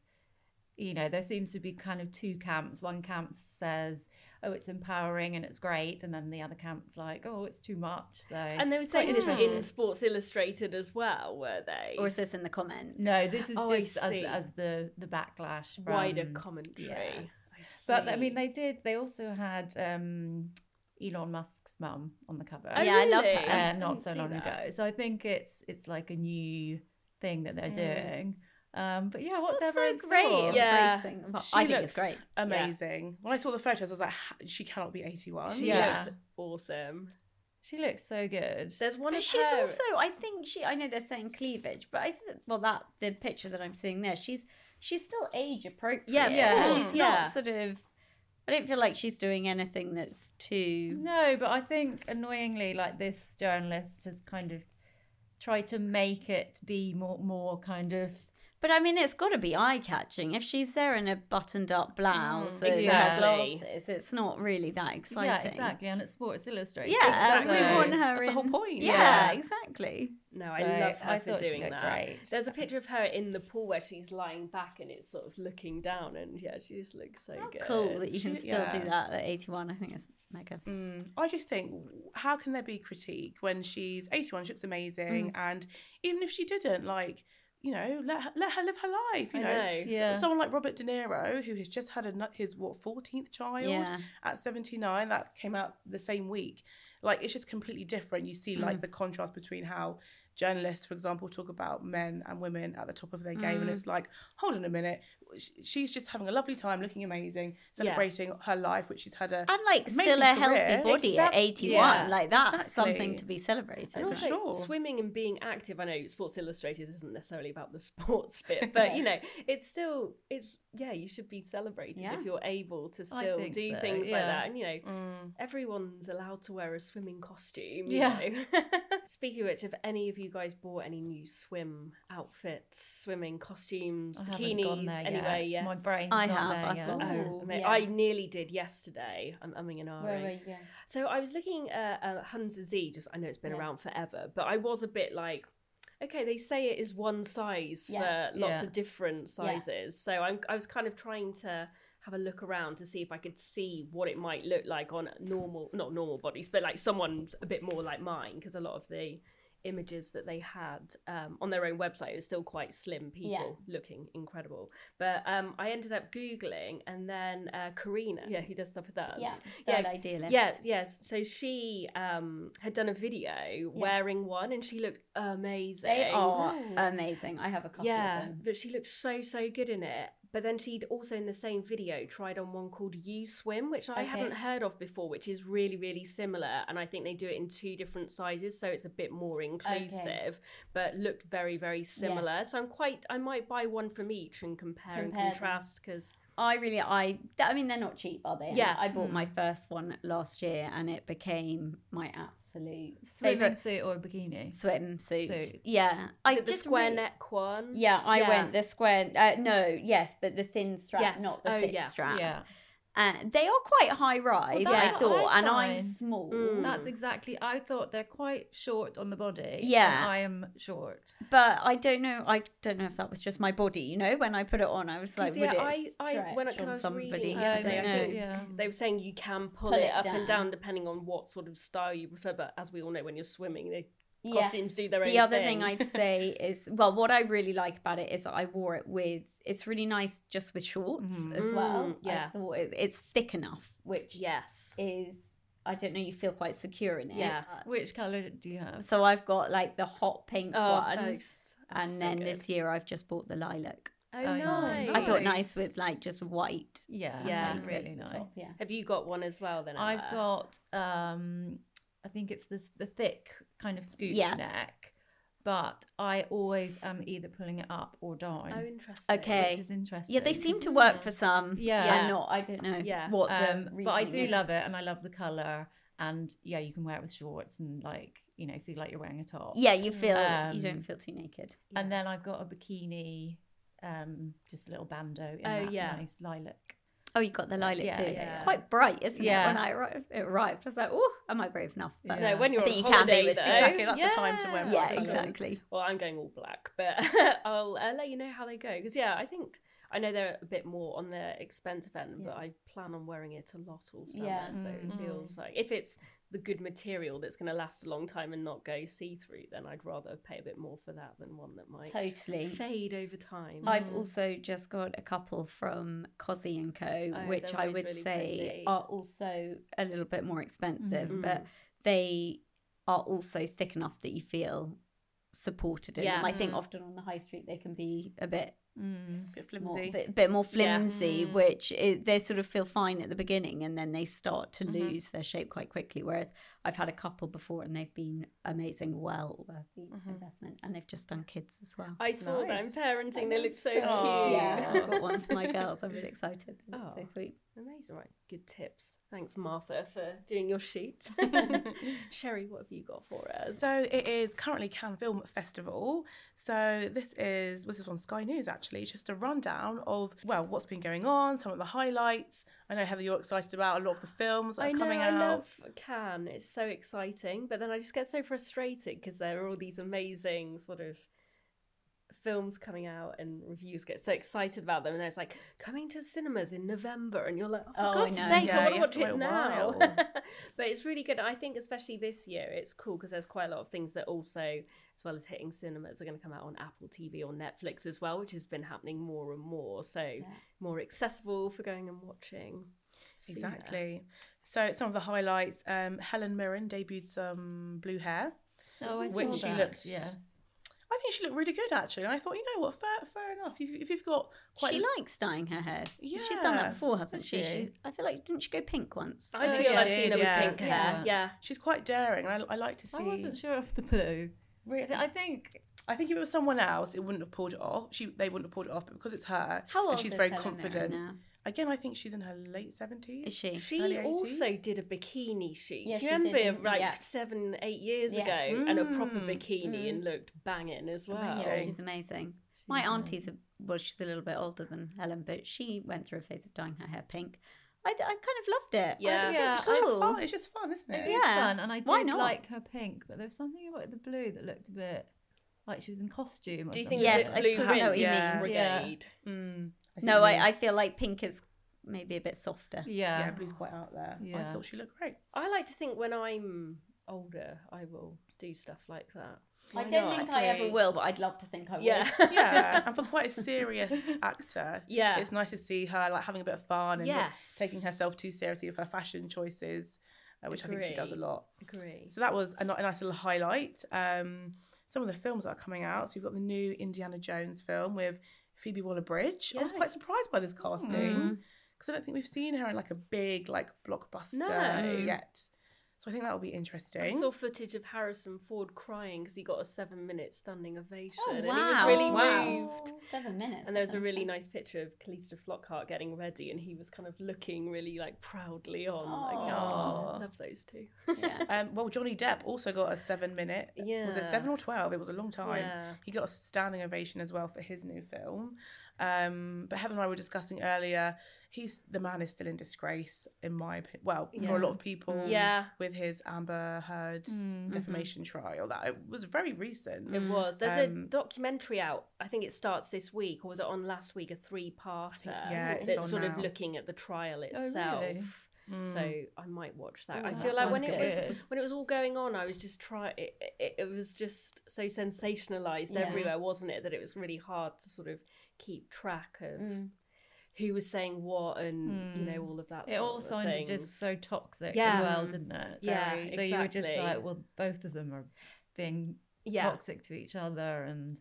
[SPEAKER 4] you know, there seems to be kind of two camps. One camp says, "Oh, it's empowering and it's great," and then the other camp's like, "Oh, it's too much." So,
[SPEAKER 2] And they were
[SPEAKER 4] quite
[SPEAKER 2] saying this in. Sports Illustrated as well, were they?
[SPEAKER 3] Or is this in the comments?
[SPEAKER 4] No, this is
[SPEAKER 2] Oh,
[SPEAKER 4] just as, as the the backlash,
[SPEAKER 2] wider
[SPEAKER 4] from-
[SPEAKER 2] commentary?
[SPEAKER 4] yes. But I mean, they did. They also had um, Elon Musk's mum on the cover.
[SPEAKER 2] Oh,
[SPEAKER 3] Yeah, I love
[SPEAKER 2] really?
[SPEAKER 3] her.
[SPEAKER 4] uh, not
[SPEAKER 2] didn't
[SPEAKER 4] so long
[SPEAKER 2] that.
[SPEAKER 4] ago. So I think it's it's like a new thing that they're
[SPEAKER 3] Mm.
[SPEAKER 4] doing. Um, but yeah, what's
[SPEAKER 3] That's
[SPEAKER 4] everyone's
[SPEAKER 3] so great.
[SPEAKER 4] thoughts?
[SPEAKER 2] Yeah.
[SPEAKER 3] well,
[SPEAKER 5] She
[SPEAKER 3] I think
[SPEAKER 5] looks
[SPEAKER 3] it's great.
[SPEAKER 5] Amazing. When I saw the photos, I was like, she cannot be 81.
[SPEAKER 2] She
[SPEAKER 4] Yeah.
[SPEAKER 2] looks awesome.
[SPEAKER 4] She looks so good.
[SPEAKER 2] There's one
[SPEAKER 3] But
[SPEAKER 2] of
[SPEAKER 3] she's
[SPEAKER 2] her-
[SPEAKER 3] also, I think she. I know they're saying cleavage, but I said, well, that the picture that I'm seeing there, she's she's still age appropriate.
[SPEAKER 2] Yeah,
[SPEAKER 4] Yeah.
[SPEAKER 3] she's
[SPEAKER 2] course,
[SPEAKER 3] not
[SPEAKER 2] yeah.
[SPEAKER 3] sort of. I don't feel like she's doing anything that's too.
[SPEAKER 4] No, but I think annoyingly, like this journalist has kind of tried to make it be more more kind of
[SPEAKER 3] But I mean, it's got to be eye catching. If she's there in a buttoned up blouse and her
[SPEAKER 2] exactly.
[SPEAKER 3] glasses, it's not really that exciting.
[SPEAKER 4] yeah, exactly, and it's Sports Illustrated.
[SPEAKER 3] Yeah,
[SPEAKER 2] Exactly.
[SPEAKER 3] we want her
[SPEAKER 5] That's the whole point.
[SPEAKER 3] Yeah,
[SPEAKER 4] Yeah.
[SPEAKER 3] exactly.
[SPEAKER 2] No,
[SPEAKER 4] So
[SPEAKER 2] I love her
[SPEAKER 4] I
[SPEAKER 2] for
[SPEAKER 4] thought she
[SPEAKER 2] doing that.
[SPEAKER 4] great.
[SPEAKER 2] There's a picture of her in the pool where she's lying back and it's sort of looking down, and yeah, she just looks so good.
[SPEAKER 3] Cool that you can
[SPEAKER 5] She-
[SPEAKER 3] still do that at 81. I think it's mega.
[SPEAKER 5] Mm, I just think, how can there be critique when she's 81? She looks amazing.
[SPEAKER 2] Mm.
[SPEAKER 5] And even if she didn't, like, you know, let her, let her live her life. You
[SPEAKER 2] I
[SPEAKER 5] know,
[SPEAKER 2] know.
[SPEAKER 5] S-
[SPEAKER 4] Yeah.
[SPEAKER 5] someone like Robert De Niro, who has just had a, his what 14th child
[SPEAKER 3] Yeah.
[SPEAKER 5] at 79, that came out the same week. Like, it's just completely different. You see,
[SPEAKER 2] Mm.
[SPEAKER 5] like, the contrast between how journalists, for example, talk about men and women at the top of their game,
[SPEAKER 2] Mm.
[SPEAKER 5] and it's like, hold on a minute, sh- she's just having a lovely time, looking amazing, celebrating her life, which she's had a
[SPEAKER 3] And like still a
[SPEAKER 5] career.
[SPEAKER 3] healthy body at 81.
[SPEAKER 2] yeah,
[SPEAKER 3] like that's
[SPEAKER 5] exactly.
[SPEAKER 3] something to be celebrated.
[SPEAKER 2] And
[SPEAKER 5] For
[SPEAKER 2] also,
[SPEAKER 5] sure.
[SPEAKER 2] swimming and being active. I know Sports Illustrated isn't necessarily about the sports bit, but you know, it's still it's yeah. You should be celebrated
[SPEAKER 3] Yeah.
[SPEAKER 2] if you're able to still do
[SPEAKER 4] so,
[SPEAKER 2] things like that. And you know,
[SPEAKER 5] Mm.
[SPEAKER 2] everyone's allowed to wear a swimming costume.
[SPEAKER 4] Yeah.
[SPEAKER 2] You know? Speaking of which, have any of you guys bought any new swim outfits, swimming costumes,
[SPEAKER 4] I haven't
[SPEAKER 2] bikinis?
[SPEAKER 4] gone there yet.
[SPEAKER 2] yeah.
[SPEAKER 4] My brain's
[SPEAKER 3] I
[SPEAKER 4] not
[SPEAKER 3] have,
[SPEAKER 4] there
[SPEAKER 3] I've
[SPEAKER 4] yet.
[SPEAKER 3] got-
[SPEAKER 2] Oh,
[SPEAKER 3] Ooh,
[SPEAKER 2] mate,
[SPEAKER 3] yeah.
[SPEAKER 2] I nearly did yesterday. I'm umming and ahhing.
[SPEAKER 3] you?
[SPEAKER 2] So I was looking at uh, Hunza G. Just I know it's been
[SPEAKER 3] Yeah.
[SPEAKER 2] around forever, but I was a bit like, okay, they say it is one size
[SPEAKER 3] Yeah.
[SPEAKER 2] for lots
[SPEAKER 4] Yeah.
[SPEAKER 2] of different
[SPEAKER 3] Yeah.
[SPEAKER 2] sizes. So I'm, I was kind of trying to have a look around to see if I could see what it might look like on normal, not normal bodies, but like someone's a bit more like mine, because a lot of the images that they had um, on their own website. It was still quite slim people looking incredible but um, i ended up googling and then uh, karina yeah who does stuff with us
[SPEAKER 3] Yeah,
[SPEAKER 2] yeah,
[SPEAKER 3] style idealist.
[SPEAKER 2] yeah, yes. So she um had done a video wearing one, and she looked amazing.
[SPEAKER 3] They are amazing. I have a couple
[SPEAKER 2] yeah,
[SPEAKER 3] of them.
[SPEAKER 2] but she looked so so good in it. But then she'd also in the same video tried on one called You Swim, which I
[SPEAKER 3] Okay.
[SPEAKER 2] hadn't heard of before, which is really really similar. And I think they do it in two different sizes, so it's a bit more inclusive, okay. but looked very very similar. Yes. So I'm quite. I might buy one from each and compare,
[SPEAKER 3] Compare
[SPEAKER 2] and contrast because.
[SPEAKER 3] I really, I, I mean, they're not cheap, are they?
[SPEAKER 2] Yeah.
[SPEAKER 3] I bought hmm. my first one last year, and it became my absolute
[SPEAKER 4] Swimming
[SPEAKER 3] favorite
[SPEAKER 4] suit or a bikini?
[SPEAKER 3] swimsuit.
[SPEAKER 4] Suit.
[SPEAKER 3] Yeah, I
[SPEAKER 2] Is the
[SPEAKER 3] just
[SPEAKER 2] square
[SPEAKER 3] really-
[SPEAKER 2] neck one?
[SPEAKER 3] Yeah, I
[SPEAKER 2] Yeah.
[SPEAKER 3] went the square. Uh, no, yes, but the thin strap,
[SPEAKER 2] Yes.
[SPEAKER 3] not the
[SPEAKER 2] Oh,
[SPEAKER 3] thick
[SPEAKER 2] yeah.
[SPEAKER 3] strap.
[SPEAKER 4] Yeah.
[SPEAKER 3] And they are quite high rise,
[SPEAKER 4] Well,
[SPEAKER 3] I thought, and I'm small.
[SPEAKER 2] Mm.
[SPEAKER 4] That's exactly. I thought they're quite short on the body.
[SPEAKER 3] Yeah.
[SPEAKER 4] and I am short.
[SPEAKER 3] But I don't know. I don't know if that was just my body. You know, when I put it on, I was like,
[SPEAKER 2] 'Cause,
[SPEAKER 3] would
[SPEAKER 2] yeah,
[SPEAKER 3] it
[SPEAKER 2] I, I when I,
[SPEAKER 3] stretch
[SPEAKER 2] 'cause I
[SPEAKER 3] on somebody?
[SPEAKER 2] reading
[SPEAKER 3] I don't
[SPEAKER 2] I
[SPEAKER 3] know.
[SPEAKER 2] think
[SPEAKER 4] Yeah.
[SPEAKER 2] they were saying you can pull,
[SPEAKER 3] Pull
[SPEAKER 2] it,
[SPEAKER 3] it
[SPEAKER 2] up and
[SPEAKER 3] down.
[SPEAKER 2] down depending on what sort of style you prefer. But as we all know, when you're swimming, the
[SPEAKER 3] Yeah.
[SPEAKER 2] costumes do their own
[SPEAKER 3] the other
[SPEAKER 2] thing.
[SPEAKER 3] thing I'd say is well, what I really like about it is that I wore it with. It's really nice just with shorts as well.
[SPEAKER 2] Mm, yeah.
[SPEAKER 3] I thought it, it's thick enough, which
[SPEAKER 2] yes,
[SPEAKER 3] is I don't know. You feel quite secure in it.
[SPEAKER 2] Yeah.
[SPEAKER 4] Which color do you have?
[SPEAKER 3] So I've got like the hot pink
[SPEAKER 2] oh,
[SPEAKER 3] one,
[SPEAKER 2] that's-
[SPEAKER 3] and
[SPEAKER 2] so
[SPEAKER 3] then
[SPEAKER 2] good.
[SPEAKER 3] this year I've just bought the lilac.
[SPEAKER 2] Oh,
[SPEAKER 4] Oh,
[SPEAKER 2] nice.
[SPEAKER 3] I thought
[SPEAKER 5] Nice.
[SPEAKER 3] nice with like just white.
[SPEAKER 4] Yeah,
[SPEAKER 2] Yeah.
[SPEAKER 4] like, really nice.
[SPEAKER 3] Yeah.
[SPEAKER 2] Have you got one as well? Then
[SPEAKER 4] I've got um I think it's this the thick kind of scoop
[SPEAKER 3] Yeah.
[SPEAKER 4] neck. But I always am either pulling it up or down.
[SPEAKER 2] Oh, interesting.
[SPEAKER 3] Okay.
[SPEAKER 4] Which is interesting.
[SPEAKER 3] Yeah, they seem to work for some.
[SPEAKER 4] Yeah.
[SPEAKER 3] and not. I don't know.
[SPEAKER 2] Yeah.
[SPEAKER 3] what the
[SPEAKER 4] Um, but I do
[SPEAKER 3] is.
[SPEAKER 4] love it and I love the colour and yeah, you can wear it with shorts and like, you know, feel like you're wearing a top.
[SPEAKER 3] Yeah, you feel you
[SPEAKER 4] Um,
[SPEAKER 3] don't feel too naked.
[SPEAKER 4] And then I've got a bikini, um, just a little bandeau in
[SPEAKER 2] Oh,
[SPEAKER 4] that
[SPEAKER 2] yeah.
[SPEAKER 4] nice lilac.
[SPEAKER 3] Oh, you got the lilac
[SPEAKER 4] yeah,
[SPEAKER 3] too.
[SPEAKER 4] yeah.
[SPEAKER 3] It's quite bright, isn't
[SPEAKER 4] Yeah.
[SPEAKER 3] it? When I arrived, it arrived, I was like, "Oh, am I brave enough?" But
[SPEAKER 2] No, when you're
[SPEAKER 3] I
[SPEAKER 2] on
[SPEAKER 3] think you can be
[SPEAKER 2] holiday,
[SPEAKER 3] with
[SPEAKER 2] though.
[SPEAKER 5] Exactly, that's the time to wear
[SPEAKER 3] Yeah, exactly.
[SPEAKER 2] Well, I'm going all black, but I'll uh, let you know how they go because yeah, I think I know they're a bit more on the expensive end, but I plan on wearing it a lot all summer.
[SPEAKER 3] Yeah.
[SPEAKER 2] So it
[SPEAKER 4] Mm.
[SPEAKER 2] feels like if it's the good material that's going to last a long time and not go see through, then I'd rather pay a bit more for that than one that might
[SPEAKER 3] Totally.
[SPEAKER 2] fade over time.
[SPEAKER 3] I've also just got a couple from Cossie and Co,
[SPEAKER 2] Oh,
[SPEAKER 3] which I would
[SPEAKER 2] really
[SPEAKER 3] say
[SPEAKER 2] pretty.
[SPEAKER 3] are also a little bit more expensive,
[SPEAKER 2] Mhm.
[SPEAKER 3] but they are also thick enough that you feel supported in
[SPEAKER 2] Yeah.
[SPEAKER 3] them. I think
[SPEAKER 2] Mm.
[SPEAKER 3] often on the high street they can be a bit
[SPEAKER 4] Mm.
[SPEAKER 5] bit
[SPEAKER 3] more,
[SPEAKER 5] flimsy.
[SPEAKER 3] bit, bit more flimsy,
[SPEAKER 4] Mm.
[SPEAKER 3] which is, they sort of feel fine at the beginning and then they start to
[SPEAKER 2] Mm-hmm.
[SPEAKER 3] lose their shape quite quickly. Whereas I've had a couple before and they've been amazing, well worth the
[SPEAKER 2] Mm-hmm.
[SPEAKER 3] investment, and they've just done kids as well.
[SPEAKER 2] I saw them
[SPEAKER 5] Nice.
[SPEAKER 2] parenting. They look so
[SPEAKER 5] so
[SPEAKER 2] cute.
[SPEAKER 5] cute.
[SPEAKER 3] Yeah, I've got one for my girls. I'm really excited.
[SPEAKER 2] Oh.
[SPEAKER 3] so sweet.
[SPEAKER 2] Amazing, right? Good tips. Thanks, Martha, for doing your sheet. Sherri, what have you got for us?
[SPEAKER 5] So it is currently Cannes Film Festival. So this is this is on Sky News actually. Just a rundown of well what's been going on, some of the highlights. I know Heather, you're excited about a lot of the films that
[SPEAKER 2] I
[SPEAKER 5] are
[SPEAKER 2] know
[SPEAKER 5] coming
[SPEAKER 2] I
[SPEAKER 5] out.
[SPEAKER 2] love Cannes. It's so exciting, but then I just get so frustrated because there are all these amazing sort of films coming out and reviews get so excited about them and then it's like coming to cinemas in November and you're like oh, for
[SPEAKER 3] Oh, I
[SPEAKER 2] God's
[SPEAKER 3] know.
[SPEAKER 2] sake
[SPEAKER 5] Yeah,
[SPEAKER 2] I want
[SPEAKER 5] you
[SPEAKER 2] to
[SPEAKER 5] have
[SPEAKER 2] watch it now but it's really good I think especially this year it's cool because there's quite a lot of things that also as well as hitting cinemas are going to come out on Apple TV or Netflix as well which has been happening more and more so more accessible for going and watching So, yeah.
[SPEAKER 5] Exactly. So some of the highlights. Um, Helen Mirren debuted some blue hair.
[SPEAKER 4] Oh, I
[SPEAKER 5] Which she
[SPEAKER 4] that.
[SPEAKER 5] looks-
[SPEAKER 4] Yeah.
[SPEAKER 5] I think she looked really good actually, and I thought, you know what, fair, fair enough. If, if you've got quite,
[SPEAKER 3] She likes dyeing her hair. Yeah, She's done that before, hasn't she?
[SPEAKER 4] She?
[SPEAKER 3] she? I feel like didn't she go pink once?
[SPEAKER 2] I
[SPEAKER 5] Oh,
[SPEAKER 2] feel
[SPEAKER 5] yeah,
[SPEAKER 2] I've
[SPEAKER 5] she
[SPEAKER 2] seen her
[SPEAKER 5] yeah.
[SPEAKER 2] with pink hair.
[SPEAKER 4] Yeah.
[SPEAKER 2] Yeah.
[SPEAKER 5] she's quite daring. and I, I like to see.
[SPEAKER 4] I wasn't sure of the blue.
[SPEAKER 5] Really?
[SPEAKER 4] I think
[SPEAKER 5] I think if it was someone else, it wouldn't have pulled it off. She they wouldn't have pulled it off, but because it's her,
[SPEAKER 3] How old
[SPEAKER 5] and she's
[SPEAKER 3] is
[SPEAKER 5] very
[SPEAKER 3] Helen Mirren
[SPEAKER 5] confident.
[SPEAKER 3] now?
[SPEAKER 5] Again, I think she's in her late seventies.
[SPEAKER 3] Is she?
[SPEAKER 2] She
[SPEAKER 5] Early
[SPEAKER 2] also did a bikini shoot.
[SPEAKER 3] Yeah,
[SPEAKER 2] Do you
[SPEAKER 3] she did,
[SPEAKER 2] remember,
[SPEAKER 3] didn't-
[SPEAKER 2] like
[SPEAKER 3] yeah.
[SPEAKER 2] seven, eight years
[SPEAKER 3] Yeah.
[SPEAKER 2] ago, and a proper
[SPEAKER 5] Mm,
[SPEAKER 2] bikini and looked banging as well.
[SPEAKER 5] Amazing.
[SPEAKER 3] She's amazing. My auntie's a, well, she's a little bit older than Helen, but she went through a phase of dyeing her hair pink. I, I kind of loved it.
[SPEAKER 2] Yeah.
[SPEAKER 3] I
[SPEAKER 4] Yeah,
[SPEAKER 3] it's
[SPEAKER 5] It's,
[SPEAKER 3] cool.
[SPEAKER 5] fun. it's just fun, isn't it?
[SPEAKER 4] it is
[SPEAKER 3] Yeah.
[SPEAKER 4] fun, and I did
[SPEAKER 3] Why not?
[SPEAKER 4] like her pink, but there was something about the blue that looked a bit like she was in costume. Or
[SPEAKER 2] Do you think
[SPEAKER 3] Yes,
[SPEAKER 2] it
[SPEAKER 3] I
[SPEAKER 2] was Blue
[SPEAKER 3] sort of know what you
[SPEAKER 2] Prince
[SPEAKER 5] mean.
[SPEAKER 2] Brigade?
[SPEAKER 5] Mm, I
[SPEAKER 3] No,
[SPEAKER 5] what mean.
[SPEAKER 3] I, I feel like pink is maybe a bit softer.
[SPEAKER 4] Yeah,
[SPEAKER 5] yeah, blue's quite out there. I thought she looked great.
[SPEAKER 2] I like to think when I'm older, I will do stuff like that.
[SPEAKER 3] I don't
[SPEAKER 2] not?
[SPEAKER 3] think I ever will, but I'd love to think I will.
[SPEAKER 2] Yeah.
[SPEAKER 5] Yeah, and for quite a serious actor,
[SPEAKER 2] Yeah.
[SPEAKER 5] it's nice to see her like having a bit of fun and not
[SPEAKER 2] Yes.
[SPEAKER 5] taking herself too seriously with her fashion choices, uh, which I think she does a lot.
[SPEAKER 2] Agree.
[SPEAKER 5] So that was a, a nice little highlight. Um, some of the films that are coming out. So we've got the new Indiana Jones film with Phoebe Waller-Bridge. I was quite surprised by this casting because I don't think we've seen her in like a big like blockbuster
[SPEAKER 2] No.
[SPEAKER 5] yet. So I think that will be interesting.
[SPEAKER 2] I saw footage of Harrison Ford crying because he got a seven-minute standing ovation,
[SPEAKER 3] Oh,
[SPEAKER 2] and he was really
[SPEAKER 3] Wow.
[SPEAKER 2] moved.
[SPEAKER 3] Seven minutes.
[SPEAKER 2] And there's a really nice picture of Calista Flockhart getting ready, and he was kind of looking really like proudly on. Like,
[SPEAKER 5] Aw.
[SPEAKER 2] oh, love those two.
[SPEAKER 3] Yeah.
[SPEAKER 5] Um, well, Johnny Depp also got a seven minute. Yeah. Was it seven or 12? It was a long time.
[SPEAKER 2] Yeah.
[SPEAKER 5] He got a standing ovation as well for his new film. Um, but Heather and I were discussing earlier, he's the man is still in disgrace, in my opinion. Well, for a lot of people.
[SPEAKER 2] Yeah.
[SPEAKER 5] With his Amber Heard defamation trial. That it was very recent.
[SPEAKER 2] It was. There's
[SPEAKER 5] Um,
[SPEAKER 2] a documentary out. I think it starts this week, or was it on last week? A three-parter.
[SPEAKER 5] yeah, it's
[SPEAKER 2] that's
[SPEAKER 5] on
[SPEAKER 2] sort of looking at the trial
[SPEAKER 4] really?
[SPEAKER 5] Mm.
[SPEAKER 2] So I might watch that.
[SPEAKER 4] Oh,
[SPEAKER 2] I
[SPEAKER 4] that
[SPEAKER 2] feel like when
[SPEAKER 4] sounds
[SPEAKER 2] it was when it was all going on, I was just trying. It, it, it was just so sensationalized
[SPEAKER 3] Yeah.
[SPEAKER 2] everywhere, wasn't it? That it was really hard to sort of keep track of
[SPEAKER 3] Mm.
[SPEAKER 2] who was saying what and you know all of that.
[SPEAKER 4] It all sounded just so toxic
[SPEAKER 2] Yeah.
[SPEAKER 4] as well, didn't it?
[SPEAKER 2] Yeah,
[SPEAKER 4] so you were just like, well, both of them are being
[SPEAKER 2] Yeah.
[SPEAKER 4] toxic to each other, and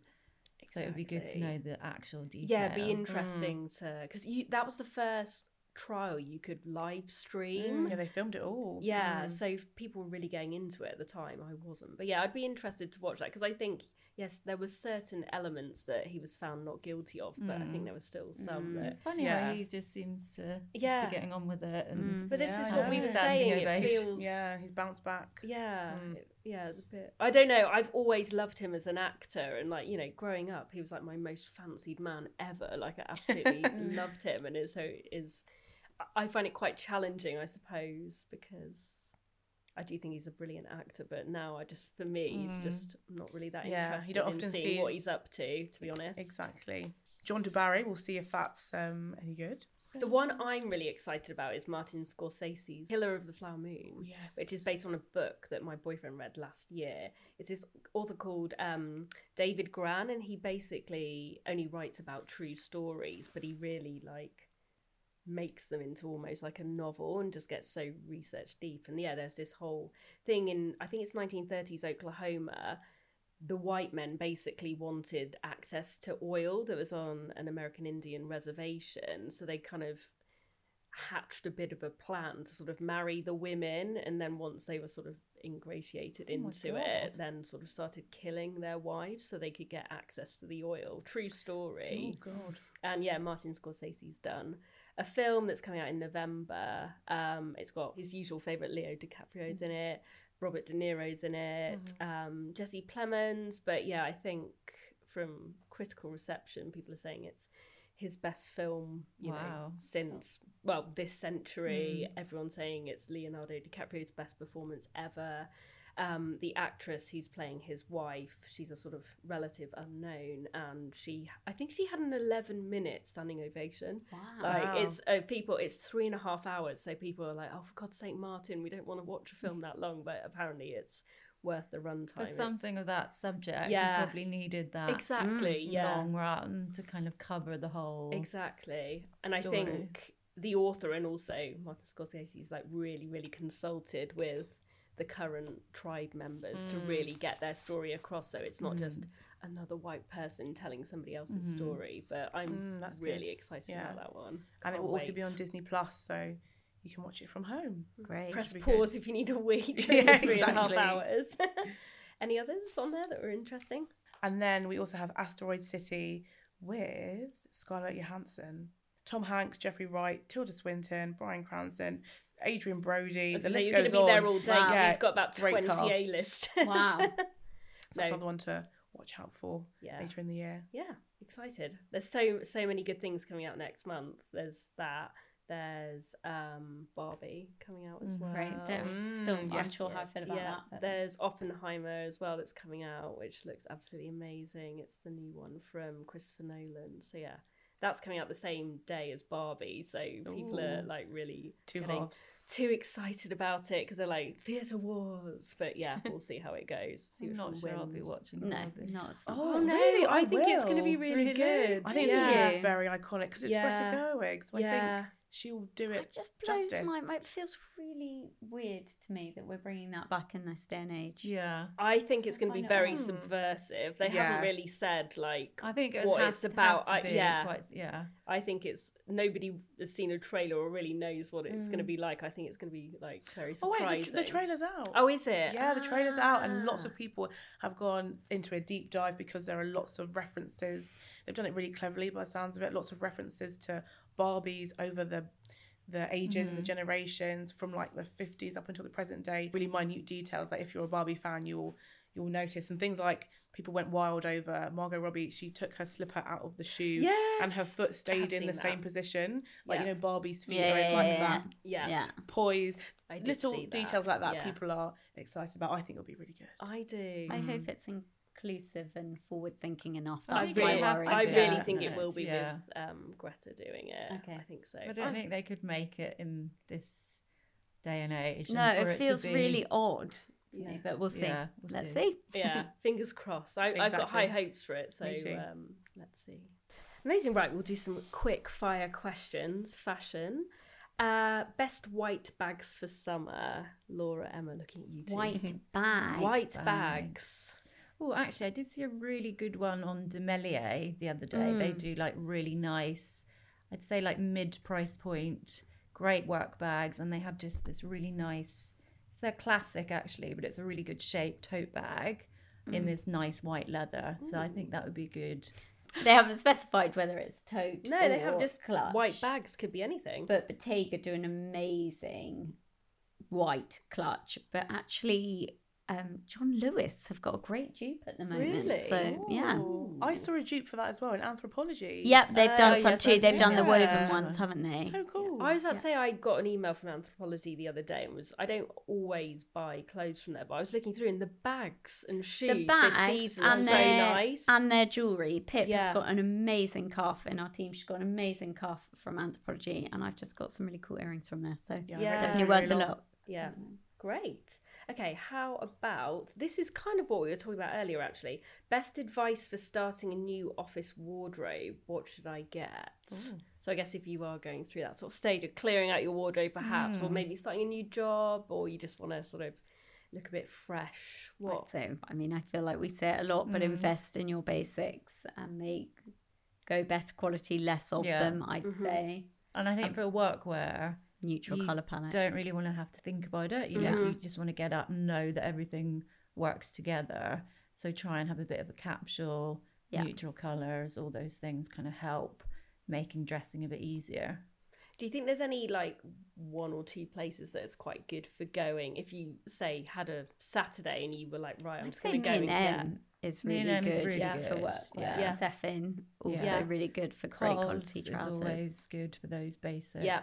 [SPEAKER 4] so it would be good to know the actual detail.
[SPEAKER 2] Yeah, it'd be interesting to because you that was the first trial you could live stream.
[SPEAKER 5] Mm, yeah, they filmed it all.
[SPEAKER 2] Yeah, mm. so people were really going into it at the time. I wasn't, but yeah, I'd be interested to watch that because I think yes, there were certain elements that he was found not guilty of, but I think mm. there was still some that.
[SPEAKER 4] It's funny
[SPEAKER 5] Yeah.
[SPEAKER 4] how he just seems to just
[SPEAKER 2] Yeah.
[SPEAKER 4] be getting on with it, and
[SPEAKER 2] But this
[SPEAKER 5] Yeah,
[SPEAKER 2] is what we were saying. It
[SPEAKER 4] ovation.
[SPEAKER 2] feels
[SPEAKER 5] Yeah, he's bounced back.
[SPEAKER 2] Yeah,
[SPEAKER 5] Mm.
[SPEAKER 2] it- yeah, it's a bit. I don't know. I've always loved him as an actor, and like you know, growing up, he was like my most fancied man ever. Like I absolutely loved him, and it, so it is. I- find it quite challenging, I suppose, because I do think he's a brilliant actor. But now, I just for me, he's just not really that
[SPEAKER 5] Yeah, you don't
[SPEAKER 2] in
[SPEAKER 5] often
[SPEAKER 2] seeing
[SPEAKER 5] see-
[SPEAKER 2] what he's up to. To be honest,
[SPEAKER 5] Exactly. Jeanne du Barry. We'll see if that's um, any good.
[SPEAKER 2] The one I'm really excited about is Martin Scorsese's Killer of the Flower Moon,
[SPEAKER 5] Oh, yes.
[SPEAKER 2] which is based on a book that my boyfriend read last year. It's this author called um, David Grann, and he basically only writes about true stories, but he really like makes them into almost like a novel and just gets so research deep. And yeah, there's this whole thing in I think it's 1930s Oklahoma the white men basically wanted access to oil that was on an American Indian reservation. So they kind of hatched a bit of a plan to sort of marry the women. And then once they were sort of ingratiated
[SPEAKER 4] Oh
[SPEAKER 2] into it, then sort of started killing their wives so they could get access to the oil. True story.
[SPEAKER 5] Oh God.
[SPEAKER 2] And yeah, Martin Scorsese's done a film that's coming out in November. Um, it's got his usual favourite Leo DiCaprio's in it, Robert De Niro's in it, um, Jesse Plemons. But yeah, I think from critical reception, people are saying it's his best film, you know,
[SPEAKER 4] Wow.
[SPEAKER 2] since well this century. Everyone's saying it's Leonardo DiCaprio's best performance ever. Um, the actress who's playing his wife, she's a sort of relative unknown, and she, I think she had an 11 minute standing ovation.
[SPEAKER 3] Wow.
[SPEAKER 2] Like
[SPEAKER 5] Wow.
[SPEAKER 2] it's uh, people, it's three and a half hours, so people are like, "Oh, for God's sake, Martin, we don't want to watch a film that long," but apparently it's worth the runtime.
[SPEAKER 4] For
[SPEAKER 2] It's-
[SPEAKER 4] something of that subject,
[SPEAKER 2] Yeah.
[SPEAKER 4] you probably needed that
[SPEAKER 2] exactly, yeah,
[SPEAKER 4] long run to kind of cover the whole.
[SPEAKER 2] Exactly. And I think the author and also Martin is like really, really consulted with the current tribe members to mm. really get their story across. So it's not just mm. another white person telling somebody else's mm-hmm. story. But I'm
[SPEAKER 5] Mm, that's
[SPEAKER 2] really
[SPEAKER 5] good.
[SPEAKER 2] excited
[SPEAKER 5] Yeah.
[SPEAKER 2] about that one.
[SPEAKER 5] And it
[SPEAKER 2] Can't
[SPEAKER 5] will also be on Disney Plus, so you can watch it from home. Mm.
[SPEAKER 3] Great.
[SPEAKER 2] Press pause
[SPEAKER 5] good.
[SPEAKER 2] if you need a wee
[SPEAKER 5] Yeah,
[SPEAKER 2] during the three and a half
[SPEAKER 5] exactly.
[SPEAKER 2] hours. Any others on there that were interesting?
[SPEAKER 5] And then we also have Asteroid City with Scarlett Johansson, Tom Hanks, Jeffrey Wright, Tilda Swinton, Bryan Cranston, Adrien Brody. The list
[SPEAKER 2] you're going
[SPEAKER 5] goes
[SPEAKER 2] to be there
[SPEAKER 5] on.
[SPEAKER 2] all day.
[SPEAKER 3] Wow.
[SPEAKER 2] 'cause
[SPEAKER 5] Yeah,
[SPEAKER 2] He's got about
[SPEAKER 5] twenty
[SPEAKER 2] A list.
[SPEAKER 3] Wow.
[SPEAKER 5] So that's
[SPEAKER 2] No.
[SPEAKER 5] another one to watch out for
[SPEAKER 2] Yeah.
[SPEAKER 5] later in the year.
[SPEAKER 2] yeah excited there's so so many good things coming out next month there's that there's um barbie coming out as well
[SPEAKER 3] Great. Don't- Still
[SPEAKER 5] Mm,
[SPEAKER 3] unsure
[SPEAKER 5] yes.
[SPEAKER 3] how I feel about
[SPEAKER 2] yeah
[SPEAKER 3] that. but-
[SPEAKER 2] there's oppenheimer as well that's coming out which looks absolutely amazing it's the new one from christopher nolan so yeah that's coming out the same day as barbie so people are like really
[SPEAKER 5] Two
[SPEAKER 2] getting
[SPEAKER 5] halves.
[SPEAKER 2] too excited about it because they're like theatre wars but yeah we'll see how it goes see
[SPEAKER 4] I'm not
[SPEAKER 2] one
[SPEAKER 4] sure I'll be watching.
[SPEAKER 3] No,
[SPEAKER 4] Barbie.
[SPEAKER 3] not at
[SPEAKER 5] Oh,
[SPEAKER 2] Oh no!
[SPEAKER 5] really?
[SPEAKER 2] I,
[SPEAKER 5] I
[SPEAKER 2] think it's going to be
[SPEAKER 5] will.
[SPEAKER 2] really,
[SPEAKER 4] Really?
[SPEAKER 2] good.
[SPEAKER 5] I think
[SPEAKER 2] yeah.
[SPEAKER 5] it's very iconic because it's
[SPEAKER 2] Yeah.
[SPEAKER 5] Greta Gerwig, so I
[SPEAKER 2] Yeah.
[SPEAKER 5] think she'll do it.
[SPEAKER 3] It just blows
[SPEAKER 5] justice.
[SPEAKER 3] my mind. It feels really weird to me that we're bringing that back in this day and age.
[SPEAKER 4] Yeah.
[SPEAKER 2] I think it's going to be very
[SPEAKER 3] odd.
[SPEAKER 2] subversive. They
[SPEAKER 5] Yeah.
[SPEAKER 2] haven't really said like
[SPEAKER 4] I think it
[SPEAKER 2] what
[SPEAKER 4] has
[SPEAKER 2] it's
[SPEAKER 4] to have
[SPEAKER 2] about.
[SPEAKER 4] to
[SPEAKER 2] I, yeah,
[SPEAKER 4] quite, yeah.
[SPEAKER 2] I think it's nobody has seen a trailer or really knows what it's
[SPEAKER 3] Mm.
[SPEAKER 2] going to be like. I think it's going to be like very
[SPEAKER 5] Oh wait, the, the trailer's out.
[SPEAKER 2] Oh, is it?
[SPEAKER 5] Yeah, the trailer's out, and lots
[SPEAKER 2] Ah.
[SPEAKER 5] of people have gone into a deep dive because there are lots of references. They've done it really cleverly, by the sounds of it. Lots of references to Barbies over the the ages and the mm-hmm. generations from like the fifties up until the present day. Really minute details. that if you're a Barbie fan, you'll you'll notice and things like people went wild over Margot Robbie. She took her slipper out of the shoe, and her foot stayed in the
[SPEAKER 2] seen
[SPEAKER 5] same position. Like you know, Barbie's feet
[SPEAKER 3] Yeah,
[SPEAKER 5] are
[SPEAKER 3] yeah,
[SPEAKER 5] like
[SPEAKER 3] yeah,
[SPEAKER 5] that
[SPEAKER 2] Yeah.
[SPEAKER 3] Yeah.
[SPEAKER 5] poise. Little details like that
[SPEAKER 2] Yeah.
[SPEAKER 5] people are excited about. I think it'll be really good.
[SPEAKER 2] I do.
[SPEAKER 3] I hope mm. it's inclusive and forward thinking enough.
[SPEAKER 2] I
[SPEAKER 3] That's
[SPEAKER 2] really,
[SPEAKER 3] my worry.
[SPEAKER 2] I
[SPEAKER 4] Yeah.
[SPEAKER 2] really think it will be
[SPEAKER 4] Yeah.
[SPEAKER 2] with um, Greta doing it.
[SPEAKER 3] Okay.
[SPEAKER 2] I think so.
[SPEAKER 4] I don't think they could make it in this day and age.
[SPEAKER 3] No,
[SPEAKER 4] and
[SPEAKER 3] it
[SPEAKER 4] to
[SPEAKER 3] feels
[SPEAKER 4] be-
[SPEAKER 3] really odd to me,
[SPEAKER 2] Yeah.
[SPEAKER 3] but we'll see.
[SPEAKER 4] Yeah, we'll
[SPEAKER 3] Let's
[SPEAKER 4] see.
[SPEAKER 3] see.
[SPEAKER 2] yeah, fingers crossed. I, I've got high hopes for it, so um, let's see. Amazing. Right, we'll do some quick fire questions. Fashion. Uh, best white bags for summer. Laura, Emma, looking at you two.
[SPEAKER 3] White bags.
[SPEAKER 2] White
[SPEAKER 4] bags.
[SPEAKER 2] bags.
[SPEAKER 4] Oh, actually, I did see a really good one on DeMellier the other day. They mm. do like really nice, I'd say like mid price point, great work bags, and they have just this really nice. It's their classic actually, but it's a really good shaped tote bag in mm. this nice white leather. So I think that would be good.
[SPEAKER 3] They haven't specified whether it's tote.
[SPEAKER 2] No, they have just
[SPEAKER 3] clutch.
[SPEAKER 2] white bags. Could be anything.
[SPEAKER 3] But Bottega do an amazing white clutch. But actually, um, John Lewis have got a great dupe at the moment.
[SPEAKER 2] Really?
[SPEAKER 3] So yeah.
[SPEAKER 5] I saw a dupe for that as well in Anthropologie.
[SPEAKER 3] Yep, they've done
[SPEAKER 4] Oh,
[SPEAKER 3] some
[SPEAKER 4] yes,
[SPEAKER 3] too. They've done the
[SPEAKER 5] that.
[SPEAKER 3] woven
[SPEAKER 5] Yeah.
[SPEAKER 3] ones, haven't they?
[SPEAKER 5] So cool.
[SPEAKER 2] I was about to say I got an email from Anthropologie the other day and was I don't always buy clothes from there, but I was looking through and the bags and shoes
[SPEAKER 3] the
[SPEAKER 2] this
[SPEAKER 3] bags
[SPEAKER 2] season are
[SPEAKER 3] and
[SPEAKER 2] so
[SPEAKER 3] their
[SPEAKER 2] nice.
[SPEAKER 3] and their jewelry. Pip
[SPEAKER 2] Yeah.
[SPEAKER 3] has got an amazing cuff in our team. She's got an amazing cuff from Anthropologie, and I've just got some really cool earrings from there. So
[SPEAKER 5] Yeah,
[SPEAKER 2] Yeah.
[SPEAKER 3] definitely
[SPEAKER 5] that
[SPEAKER 3] worth
[SPEAKER 5] very
[SPEAKER 3] the
[SPEAKER 5] long.
[SPEAKER 3] look.
[SPEAKER 2] Yeah. Great. Okay, how about this is kind of what we were talking about earlier actually. Best advice for starting a new office wardrobe. What should I get? Mm. So I guess if you are going through that sort of stage of clearing out your wardrobe perhaps or mm. maybe starting a new job or you just want to sort of look a bit fresh. What?
[SPEAKER 3] So I mean, I feel like we say it a lot, but mm. invest in your basics and make go better quality, less of
[SPEAKER 4] Yeah.
[SPEAKER 3] them. I'd
[SPEAKER 2] Mhm.
[SPEAKER 3] say
[SPEAKER 4] And I think um, for workwear,
[SPEAKER 3] neutral
[SPEAKER 4] you
[SPEAKER 3] color palette.
[SPEAKER 4] don't really want to have to think about it. You know, you just want to get up and know that everything works together. So try and have a bit of a capsule,
[SPEAKER 3] Yeah.
[SPEAKER 4] neutral colors, all those things kind of help making dressing a bit easier.
[SPEAKER 2] Do you think there's any like one or two places that is quite good for going if you say had a Saturday and you were like right I'm
[SPEAKER 3] I'd
[SPEAKER 2] just going to go and
[SPEAKER 3] M
[SPEAKER 2] get
[SPEAKER 3] is
[SPEAKER 4] Me
[SPEAKER 3] really
[SPEAKER 4] and M is
[SPEAKER 3] good
[SPEAKER 4] really
[SPEAKER 3] yeah, for work.
[SPEAKER 4] yeah.
[SPEAKER 2] Yeah.
[SPEAKER 3] Sefin also
[SPEAKER 2] Yeah.
[SPEAKER 3] really good for great
[SPEAKER 4] Coles
[SPEAKER 3] quality
[SPEAKER 4] is
[SPEAKER 3] trousers.
[SPEAKER 4] always good for those basics.
[SPEAKER 2] Yeah.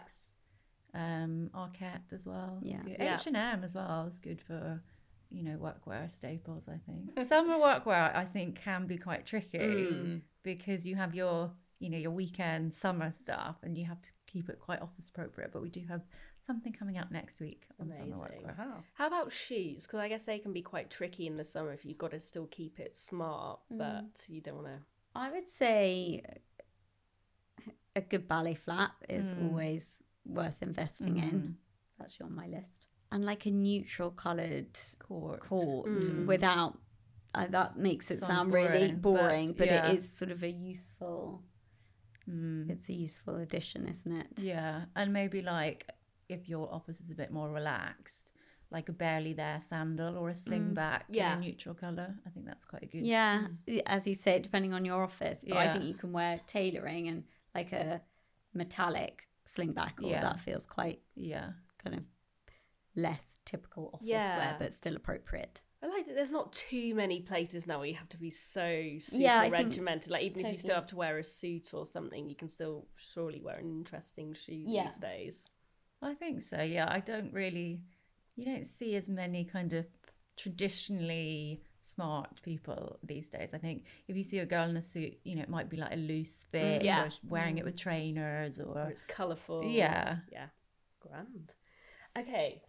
[SPEAKER 4] Um, Arket as well.
[SPEAKER 3] Yeah.
[SPEAKER 4] H and M as well is good for you know workwear staples. I think summer workwear I think can be quite tricky
[SPEAKER 2] Mm.
[SPEAKER 4] because you have your you know your weekend summer stuff and you have to keep it quite office appropriate. But we do have something coming out next week on summer
[SPEAKER 2] Amazing.
[SPEAKER 4] workwear.
[SPEAKER 5] Wow.
[SPEAKER 2] How about shoes? Because I guess they can be quite tricky in the summer if you've got to still keep it smart, but you don't want to.
[SPEAKER 3] I would say a good ballet flat is
[SPEAKER 4] Mm.
[SPEAKER 3] always worth investing
[SPEAKER 4] Mm-hmm.
[SPEAKER 3] in. It's actually on my list. And like a neutral coloured
[SPEAKER 4] Court.
[SPEAKER 3] cord
[SPEAKER 2] Mm.
[SPEAKER 3] without. Uh, that makes it
[SPEAKER 4] Sounds
[SPEAKER 3] sound really
[SPEAKER 4] boring, but
[SPEAKER 3] boring, but,
[SPEAKER 4] yeah.
[SPEAKER 3] it is sort of a useful.
[SPEAKER 4] Mm.
[SPEAKER 3] It's a useful addition, isn't it?
[SPEAKER 4] Yeah, and maybe like if your office is a bit more relaxed, like a barely there sandal or a slingback
[SPEAKER 2] Yeah.
[SPEAKER 4] in a neutral color. I think that's quite a good.
[SPEAKER 3] Yeah, as you say, depending on your office. But I think you can wear tailoring and like a metallic slingback, or
[SPEAKER 4] Yeah.
[SPEAKER 3] that feels quite
[SPEAKER 4] yeah,
[SPEAKER 3] kind of less typical office
[SPEAKER 2] Yeah.
[SPEAKER 3] wear, but still appropriate.
[SPEAKER 2] I like that there's not too many places now where you have to be so super
[SPEAKER 3] Yeah, I think-
[SPEAKER 2] regimented. Like even if you still have to wear a suit or something, you can still surely wear an interesting shoe
[SPEAKER 3] Yeah.
[SPEAKER 2] these days.
[SPEAKER 4] I think so. Yeah, I don't really, you don't see as many kind of traditionally smart people these days. I think if you see a girl in a suit, you know, it might be like a loose fit,
[SPEAKER 2] yeah.
[SPEAKER 4] or wearing it with trainers,
[SPEAKER 2] Or
[SPEAKER 4] or
[SPEAKER 2] it's colourful.
[SPEAKER 4] Yeah.
[SPEAKER 2] Yeah. Grand. Okay.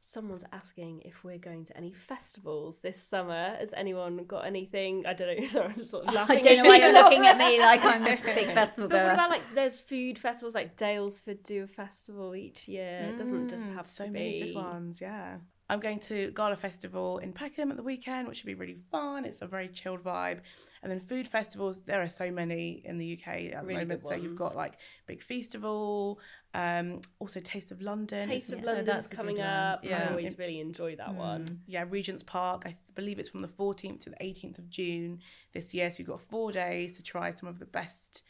[SPEAKER 2] Someone's asking if we're going to any festivals this summer. Has anyone got anything? I don't know. Sorry, I'm just sort of laughing.
[SPEAKER 3] I don't know why you're looking at me like I'm a big festival
[SPEAKER 2] But what about like there's food festivals like Daylesford do a festival each year. It doesn't just
[SPEAKER 5] Mm,
[SPEAKER 2] have
[SPEAKER 5] so
[SPEAKER 2] to
[SPEAKER 5] many good ones. Yeah. I'm going to Gala Festival in Peckham at the weekend, which should be really fun. It's a very chilled vibe. And then food festivals, there are so many in the UK at the
[SPEAKER 2] Really good
[SPEAKER 5] moment. So you've got like Big Festival, um, also Taste of London.
[SPEAKER 2] Taste
[SPEAKER 5] It's-
[SPEAKER 2] of
[SPEAKER 4] Yeah,
[SPEAKER 2] London's
[SPEAKER 4] that's
[SPEAKER 2] coming
[SPEAKER 4] one.
[SPEAKER 2] up. I always really enjoy that one.
[SPEAKER 5] yeah, Regent's Park. I th- believe it's from the 14th to the 18th of June this year. So you've got four days to try some of the best,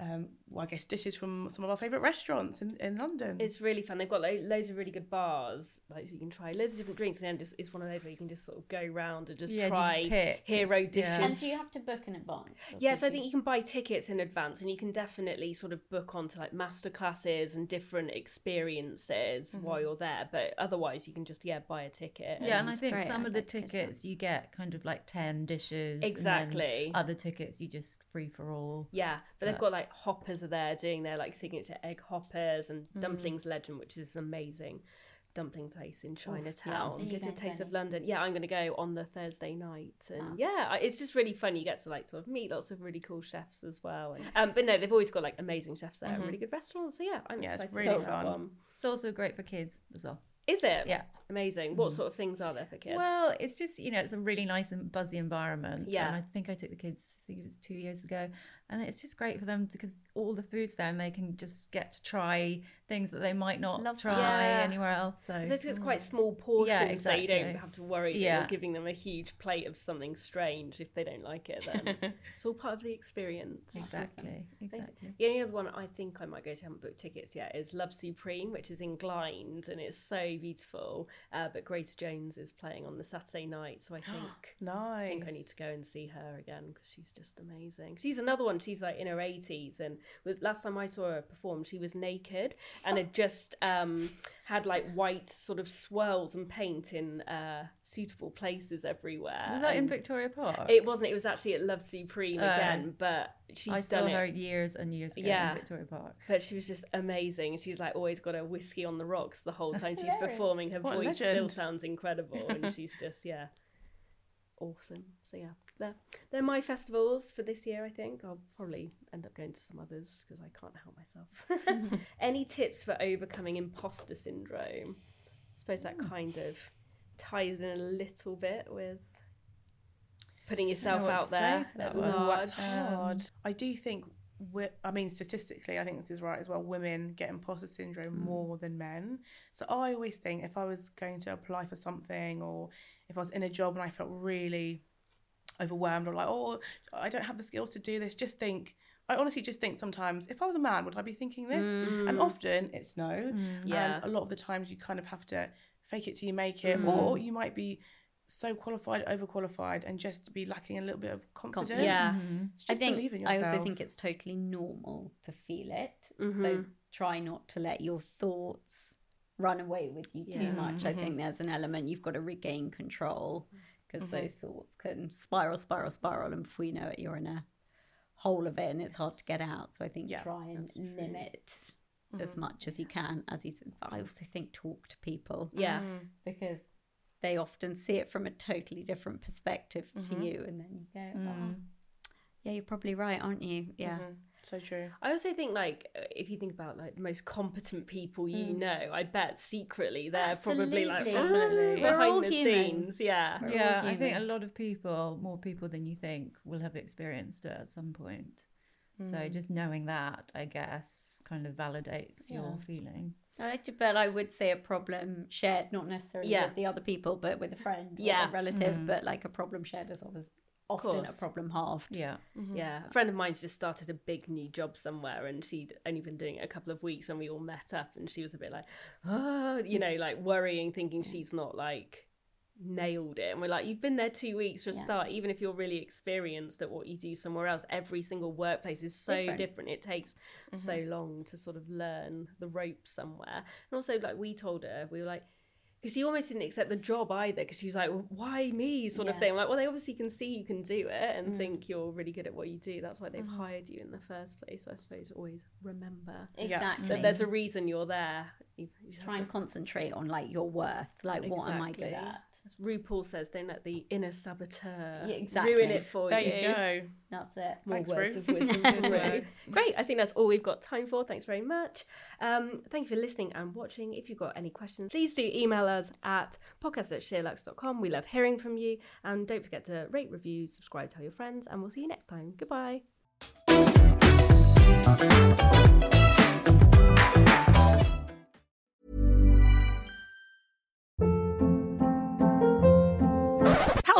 [SPEAKER 5] um, well, I guess, dishes from some of our favourite restaurants in, in London.
[SPEAKER 2] It's really fun. They've got lo- loads of really good bars, like so you can try loads of different drinks, and then just it's one of those where you can just sort of go round and just
[SPEAKER 4] Yeah,
[SPEAKER 2] try
[SPEAKER 4] just
[SPEAKER 2] hero
[SPEAKER 4] It's-
[SPEAKER 2] dishes.
[SPEAKER 4] yeah.
[SPEAKER 3] And do you have to book in advance? or
[SPEAKER 2] Yeah, so I think you can buy tickets in advance, and you can definitely sort of book onto like master classes and different experiences while you're there. But otherwise, you can just yeah buy a ticket.
[SPEAKER 4] Yeah, and I think
[SPEAKER 3] great.
[SPEAKER 4] some
[SPEAKER 3] I'd
[SPEAKER 4] of the
[SPEAKER 3] like to go to that.
[SPEAKER 4] tickets you get kind of like 10 dishes. and then
[SPEAKER 2] Exactly.
[SPEAKER 4] other tickets you just free for all.
[SPEAKER 2] Yeah, but they've got like hoppers are there doing their like signature egg hoppers and dumplings mm. legend, which is an amazing dumpling place in oh, Chinatown.
[SPEAKER 3] Are you
[SPEAKER 2] Get a taste of London. Yeah, I'm going to go on the Thursday night, and ah. yeah, it's just really fun. You get to like sort of meet lots of really cool chefs as well. And, um, but no, they've always got like amazing chefs there, and mm-hmm. really good restaurants. So yeah, I'm
[SPEAKER 5] Yeah, it's
[SPEAKER 2] excited
[SPEAKER 5] really
[SPEAKER 2] to
[SPEAKER 5] fun.
[SPEAKER 2] one.
[SPEAKER 4] It's also great for kids as well.
[SPEAKER 2] Is it?
[SPEAKER 4] Yeah.
[SPEAKER 2] amazing. What mm. sort of things are there for kids?
[SPEAKER 4] Well, it's just, you know, it's a really nice and buzzy environment.
[SPEAKER 2] Yeah.
[SPEAKER 4] And I think I took the kids, I think it was two years ago, and it's just great for them because all the food's there and they can just get to try things that they might not
[SPEAKER 3] Love
[SPEAKER 4] try.
[SPEAKER 2] Yeah.
[SPEAKER 4] anywhere else. So
[SPEAKER 2] So it's quite small portions, so you don't have to worry that
[SPEAKER 4] Yeah.
[SPEAKER 2] you're giving them a huge plate of something strange if they don't like it. Then it's all part of the experience.
[SPEAKER 4] exactly, exactly.
[SPEAKER 2] The only other one I think I might go to, I haven't booked tickets yet, is Love Supreme, which is in Glynde and it's so beautiful. Uh, but Grace Jones is playing on the Saturday night, so I think
[SPEAKER 5] Nice.
[SPEAKER 2] I think I need to go and see her again because she's just amazing. She's another one. She's like in her eighties, and with, last time I saw her perform, she was naked and it just um, had like white sort of swirls and paint in uh, suitable places everywhere.
[SPEAKER 4] Was that in Victoria Park?
[SPEAKER 2] It wasn't. It was actually at Love Supreme
[SPEAKER 4] Oh.
[SPEAKER 2] again, but she's
[SPEAKER 4] I saw
[SPEAKER 2] done
[SPEAKER 4] her years and years ago
[SPEAKER 2] Yeah.
[SPEAKER 4] in Victoria Park.
[SPEAKER 2] But she was just amazing. She's like always got a whiskey on the rocks the whole time she's performing. Her
[SPEAKER 5] What
[SPEAKER 2] voice still sounds incredible, and she's just yeah, awesome. So yeah, they're they're my festivals for this year. I think I'll probably end up going to some others because I can't help myself. Any tips for overcoming imposter syndrome? I suppose that kind of ties in a little bit with putting yourself out there
[SPEAKER 4] that
[SPEAKER 2] at. Large.
[SPEAKER 5] that's hard. I do think, I mean, statistically, I think this is right as well. Women get imposter syndrome more than men. So I always think if I was going to apply for something or if I was in a job and I felt really overwhelmed or like, oh, I don't have the skills to do this, just think. I honestly just think sometimes if I was a man, would I be thinking this? And often it's no.
[SPEAKER 2] Yeah.
[SPEAKER 5] And a lot of the times you kind of have to fake it till you make it, or you might be so qualified, overqualified, and just be lacking a little bit of confidence.
[SPEAKER 2] Yeah.
[SPEAKER 5] So
[SPEAKER 3] I think
[SPEAKER 5] believe in
[SPEAKER 3] I also think it's totally normal to feel it. So
[SPEAKER 2] Mm-hmm.
[SPEAKER 3] try not to let your thoughts run away with you
[SPEAKER 2] Yeah.
[SPEAKER 3] too much.
[SPEAKER 5] Mm-hmm.
[SPEAKER 3] I think there's an element you've got to regain control because those thoughts can spiral, spiral, spiral, and before you know it, you're in a hole of it, and it's hard to get out. So I think
[SPEAKER 5] Yeah,
[SPEAKER 3] try and
[SPEAKER 5] that's true.
[SPEAKER 3] limit as much as you can. As you said, but I also think talk to people
[SPEAKER 2] Yeah.
[SPEAKER 5] Mm.
[SPEAKER 3] because they often see it from a totally different perspective
[SPEAKER 5] Mm-hmm.
[SPEAKER 3] to you, and then you go, oh, yeah, you're probably right, aren't you? Yeah.
[SPEAKER 5] So true.
[SPEAKER 2] I also think like uh, if you think about like the most competent people you know, I bet secretly they're probably like
[SPEAKER 3] Mm. Absolutely.
[SPEAKER 2] "Mm,"
[SPEAKER 3] We're
[SPEAKER 2] behind
[SPEAKER 3] all
[SPEAKER 2] the
[SPEAKER 3] human.
[SPEAKER 2] scenes. Yeah.
[SPEAKER 3] We're
[SPEAKER 4] yeah, I think a lot of people, more people than you think, will have experienced it at some point. So just knowing that, I guess, kind of validates your feeling.
[SPEAKER 3] I like but I would say a problem shared, not necessarily
[SPEAKER 2] Yeah.
[SPEAKER 3] with the other people, but with a friend, or
[SPEAKER 2] Yeah.
[SPEAKER 3] a relative. But like a problem shared is always often a problem halved.
[SPEAKER 4] Yeah. Mm-hmm.
[SPEAKER 2] Yeah, a friend of mine's just started a big new job somewhere, and she'd only been doing it a couple of weeks when we all met up, and she was a bit like, oh, you know, like worrying, thinking she's not like nailed it. And we're like, you've been there two weeks for a
[SPEAKER 3] Yeah.
[SPEAKER 2] start, even if you're really experienced at what you do somewhere else. Every single workplace is so
[SPEAKER 3] Different.
[SPEAKER 2] different. It takes so mm-hmm. long to sort of learn the ropes somewhere. And also, like we told her, we were like. Because she almost didn't accept the job either, because she's like, well, "Why me?" sort of thing. I'm like, well, they obviously can see you can do it and mm. think you're really good at what you do. That's why they've mm. hired you in the first place. So I suppose always remember
[SPEAKER 3] Exactly.
[SPEAKER 2] that there's a reason you're there. You you just have
[SPEAKER 3] Try and concentrate on like your worth. Like, what am I good at?
[SPEAKER 2] As RuPaul says, don't let the inner saboteur
[SPEAKER 3] Yeah, exactly.
[SPEAKER 2] ruin it for
[SPEAKER 5] There
[SPEAKER 2] you.
[SPEAKER 5] There you go.
[SPEAKER 3] That's it.
[SPEAKER 2] More
[SPEAKER 5] Thanks,
[SPEAKER 2] words
[SPEAKER 5] Ru.
[SPEAKER 2] of wisdom from Great. I think that's all we've got time for. Thanks very much. Um, thank you for listening and watching. If you've got any questions, please do email us at podcast at sheerluxe.com. We love hearing from you. And don't forget to rate, review, subscribe, tell your friends, and we'll see you next time. Goodbye.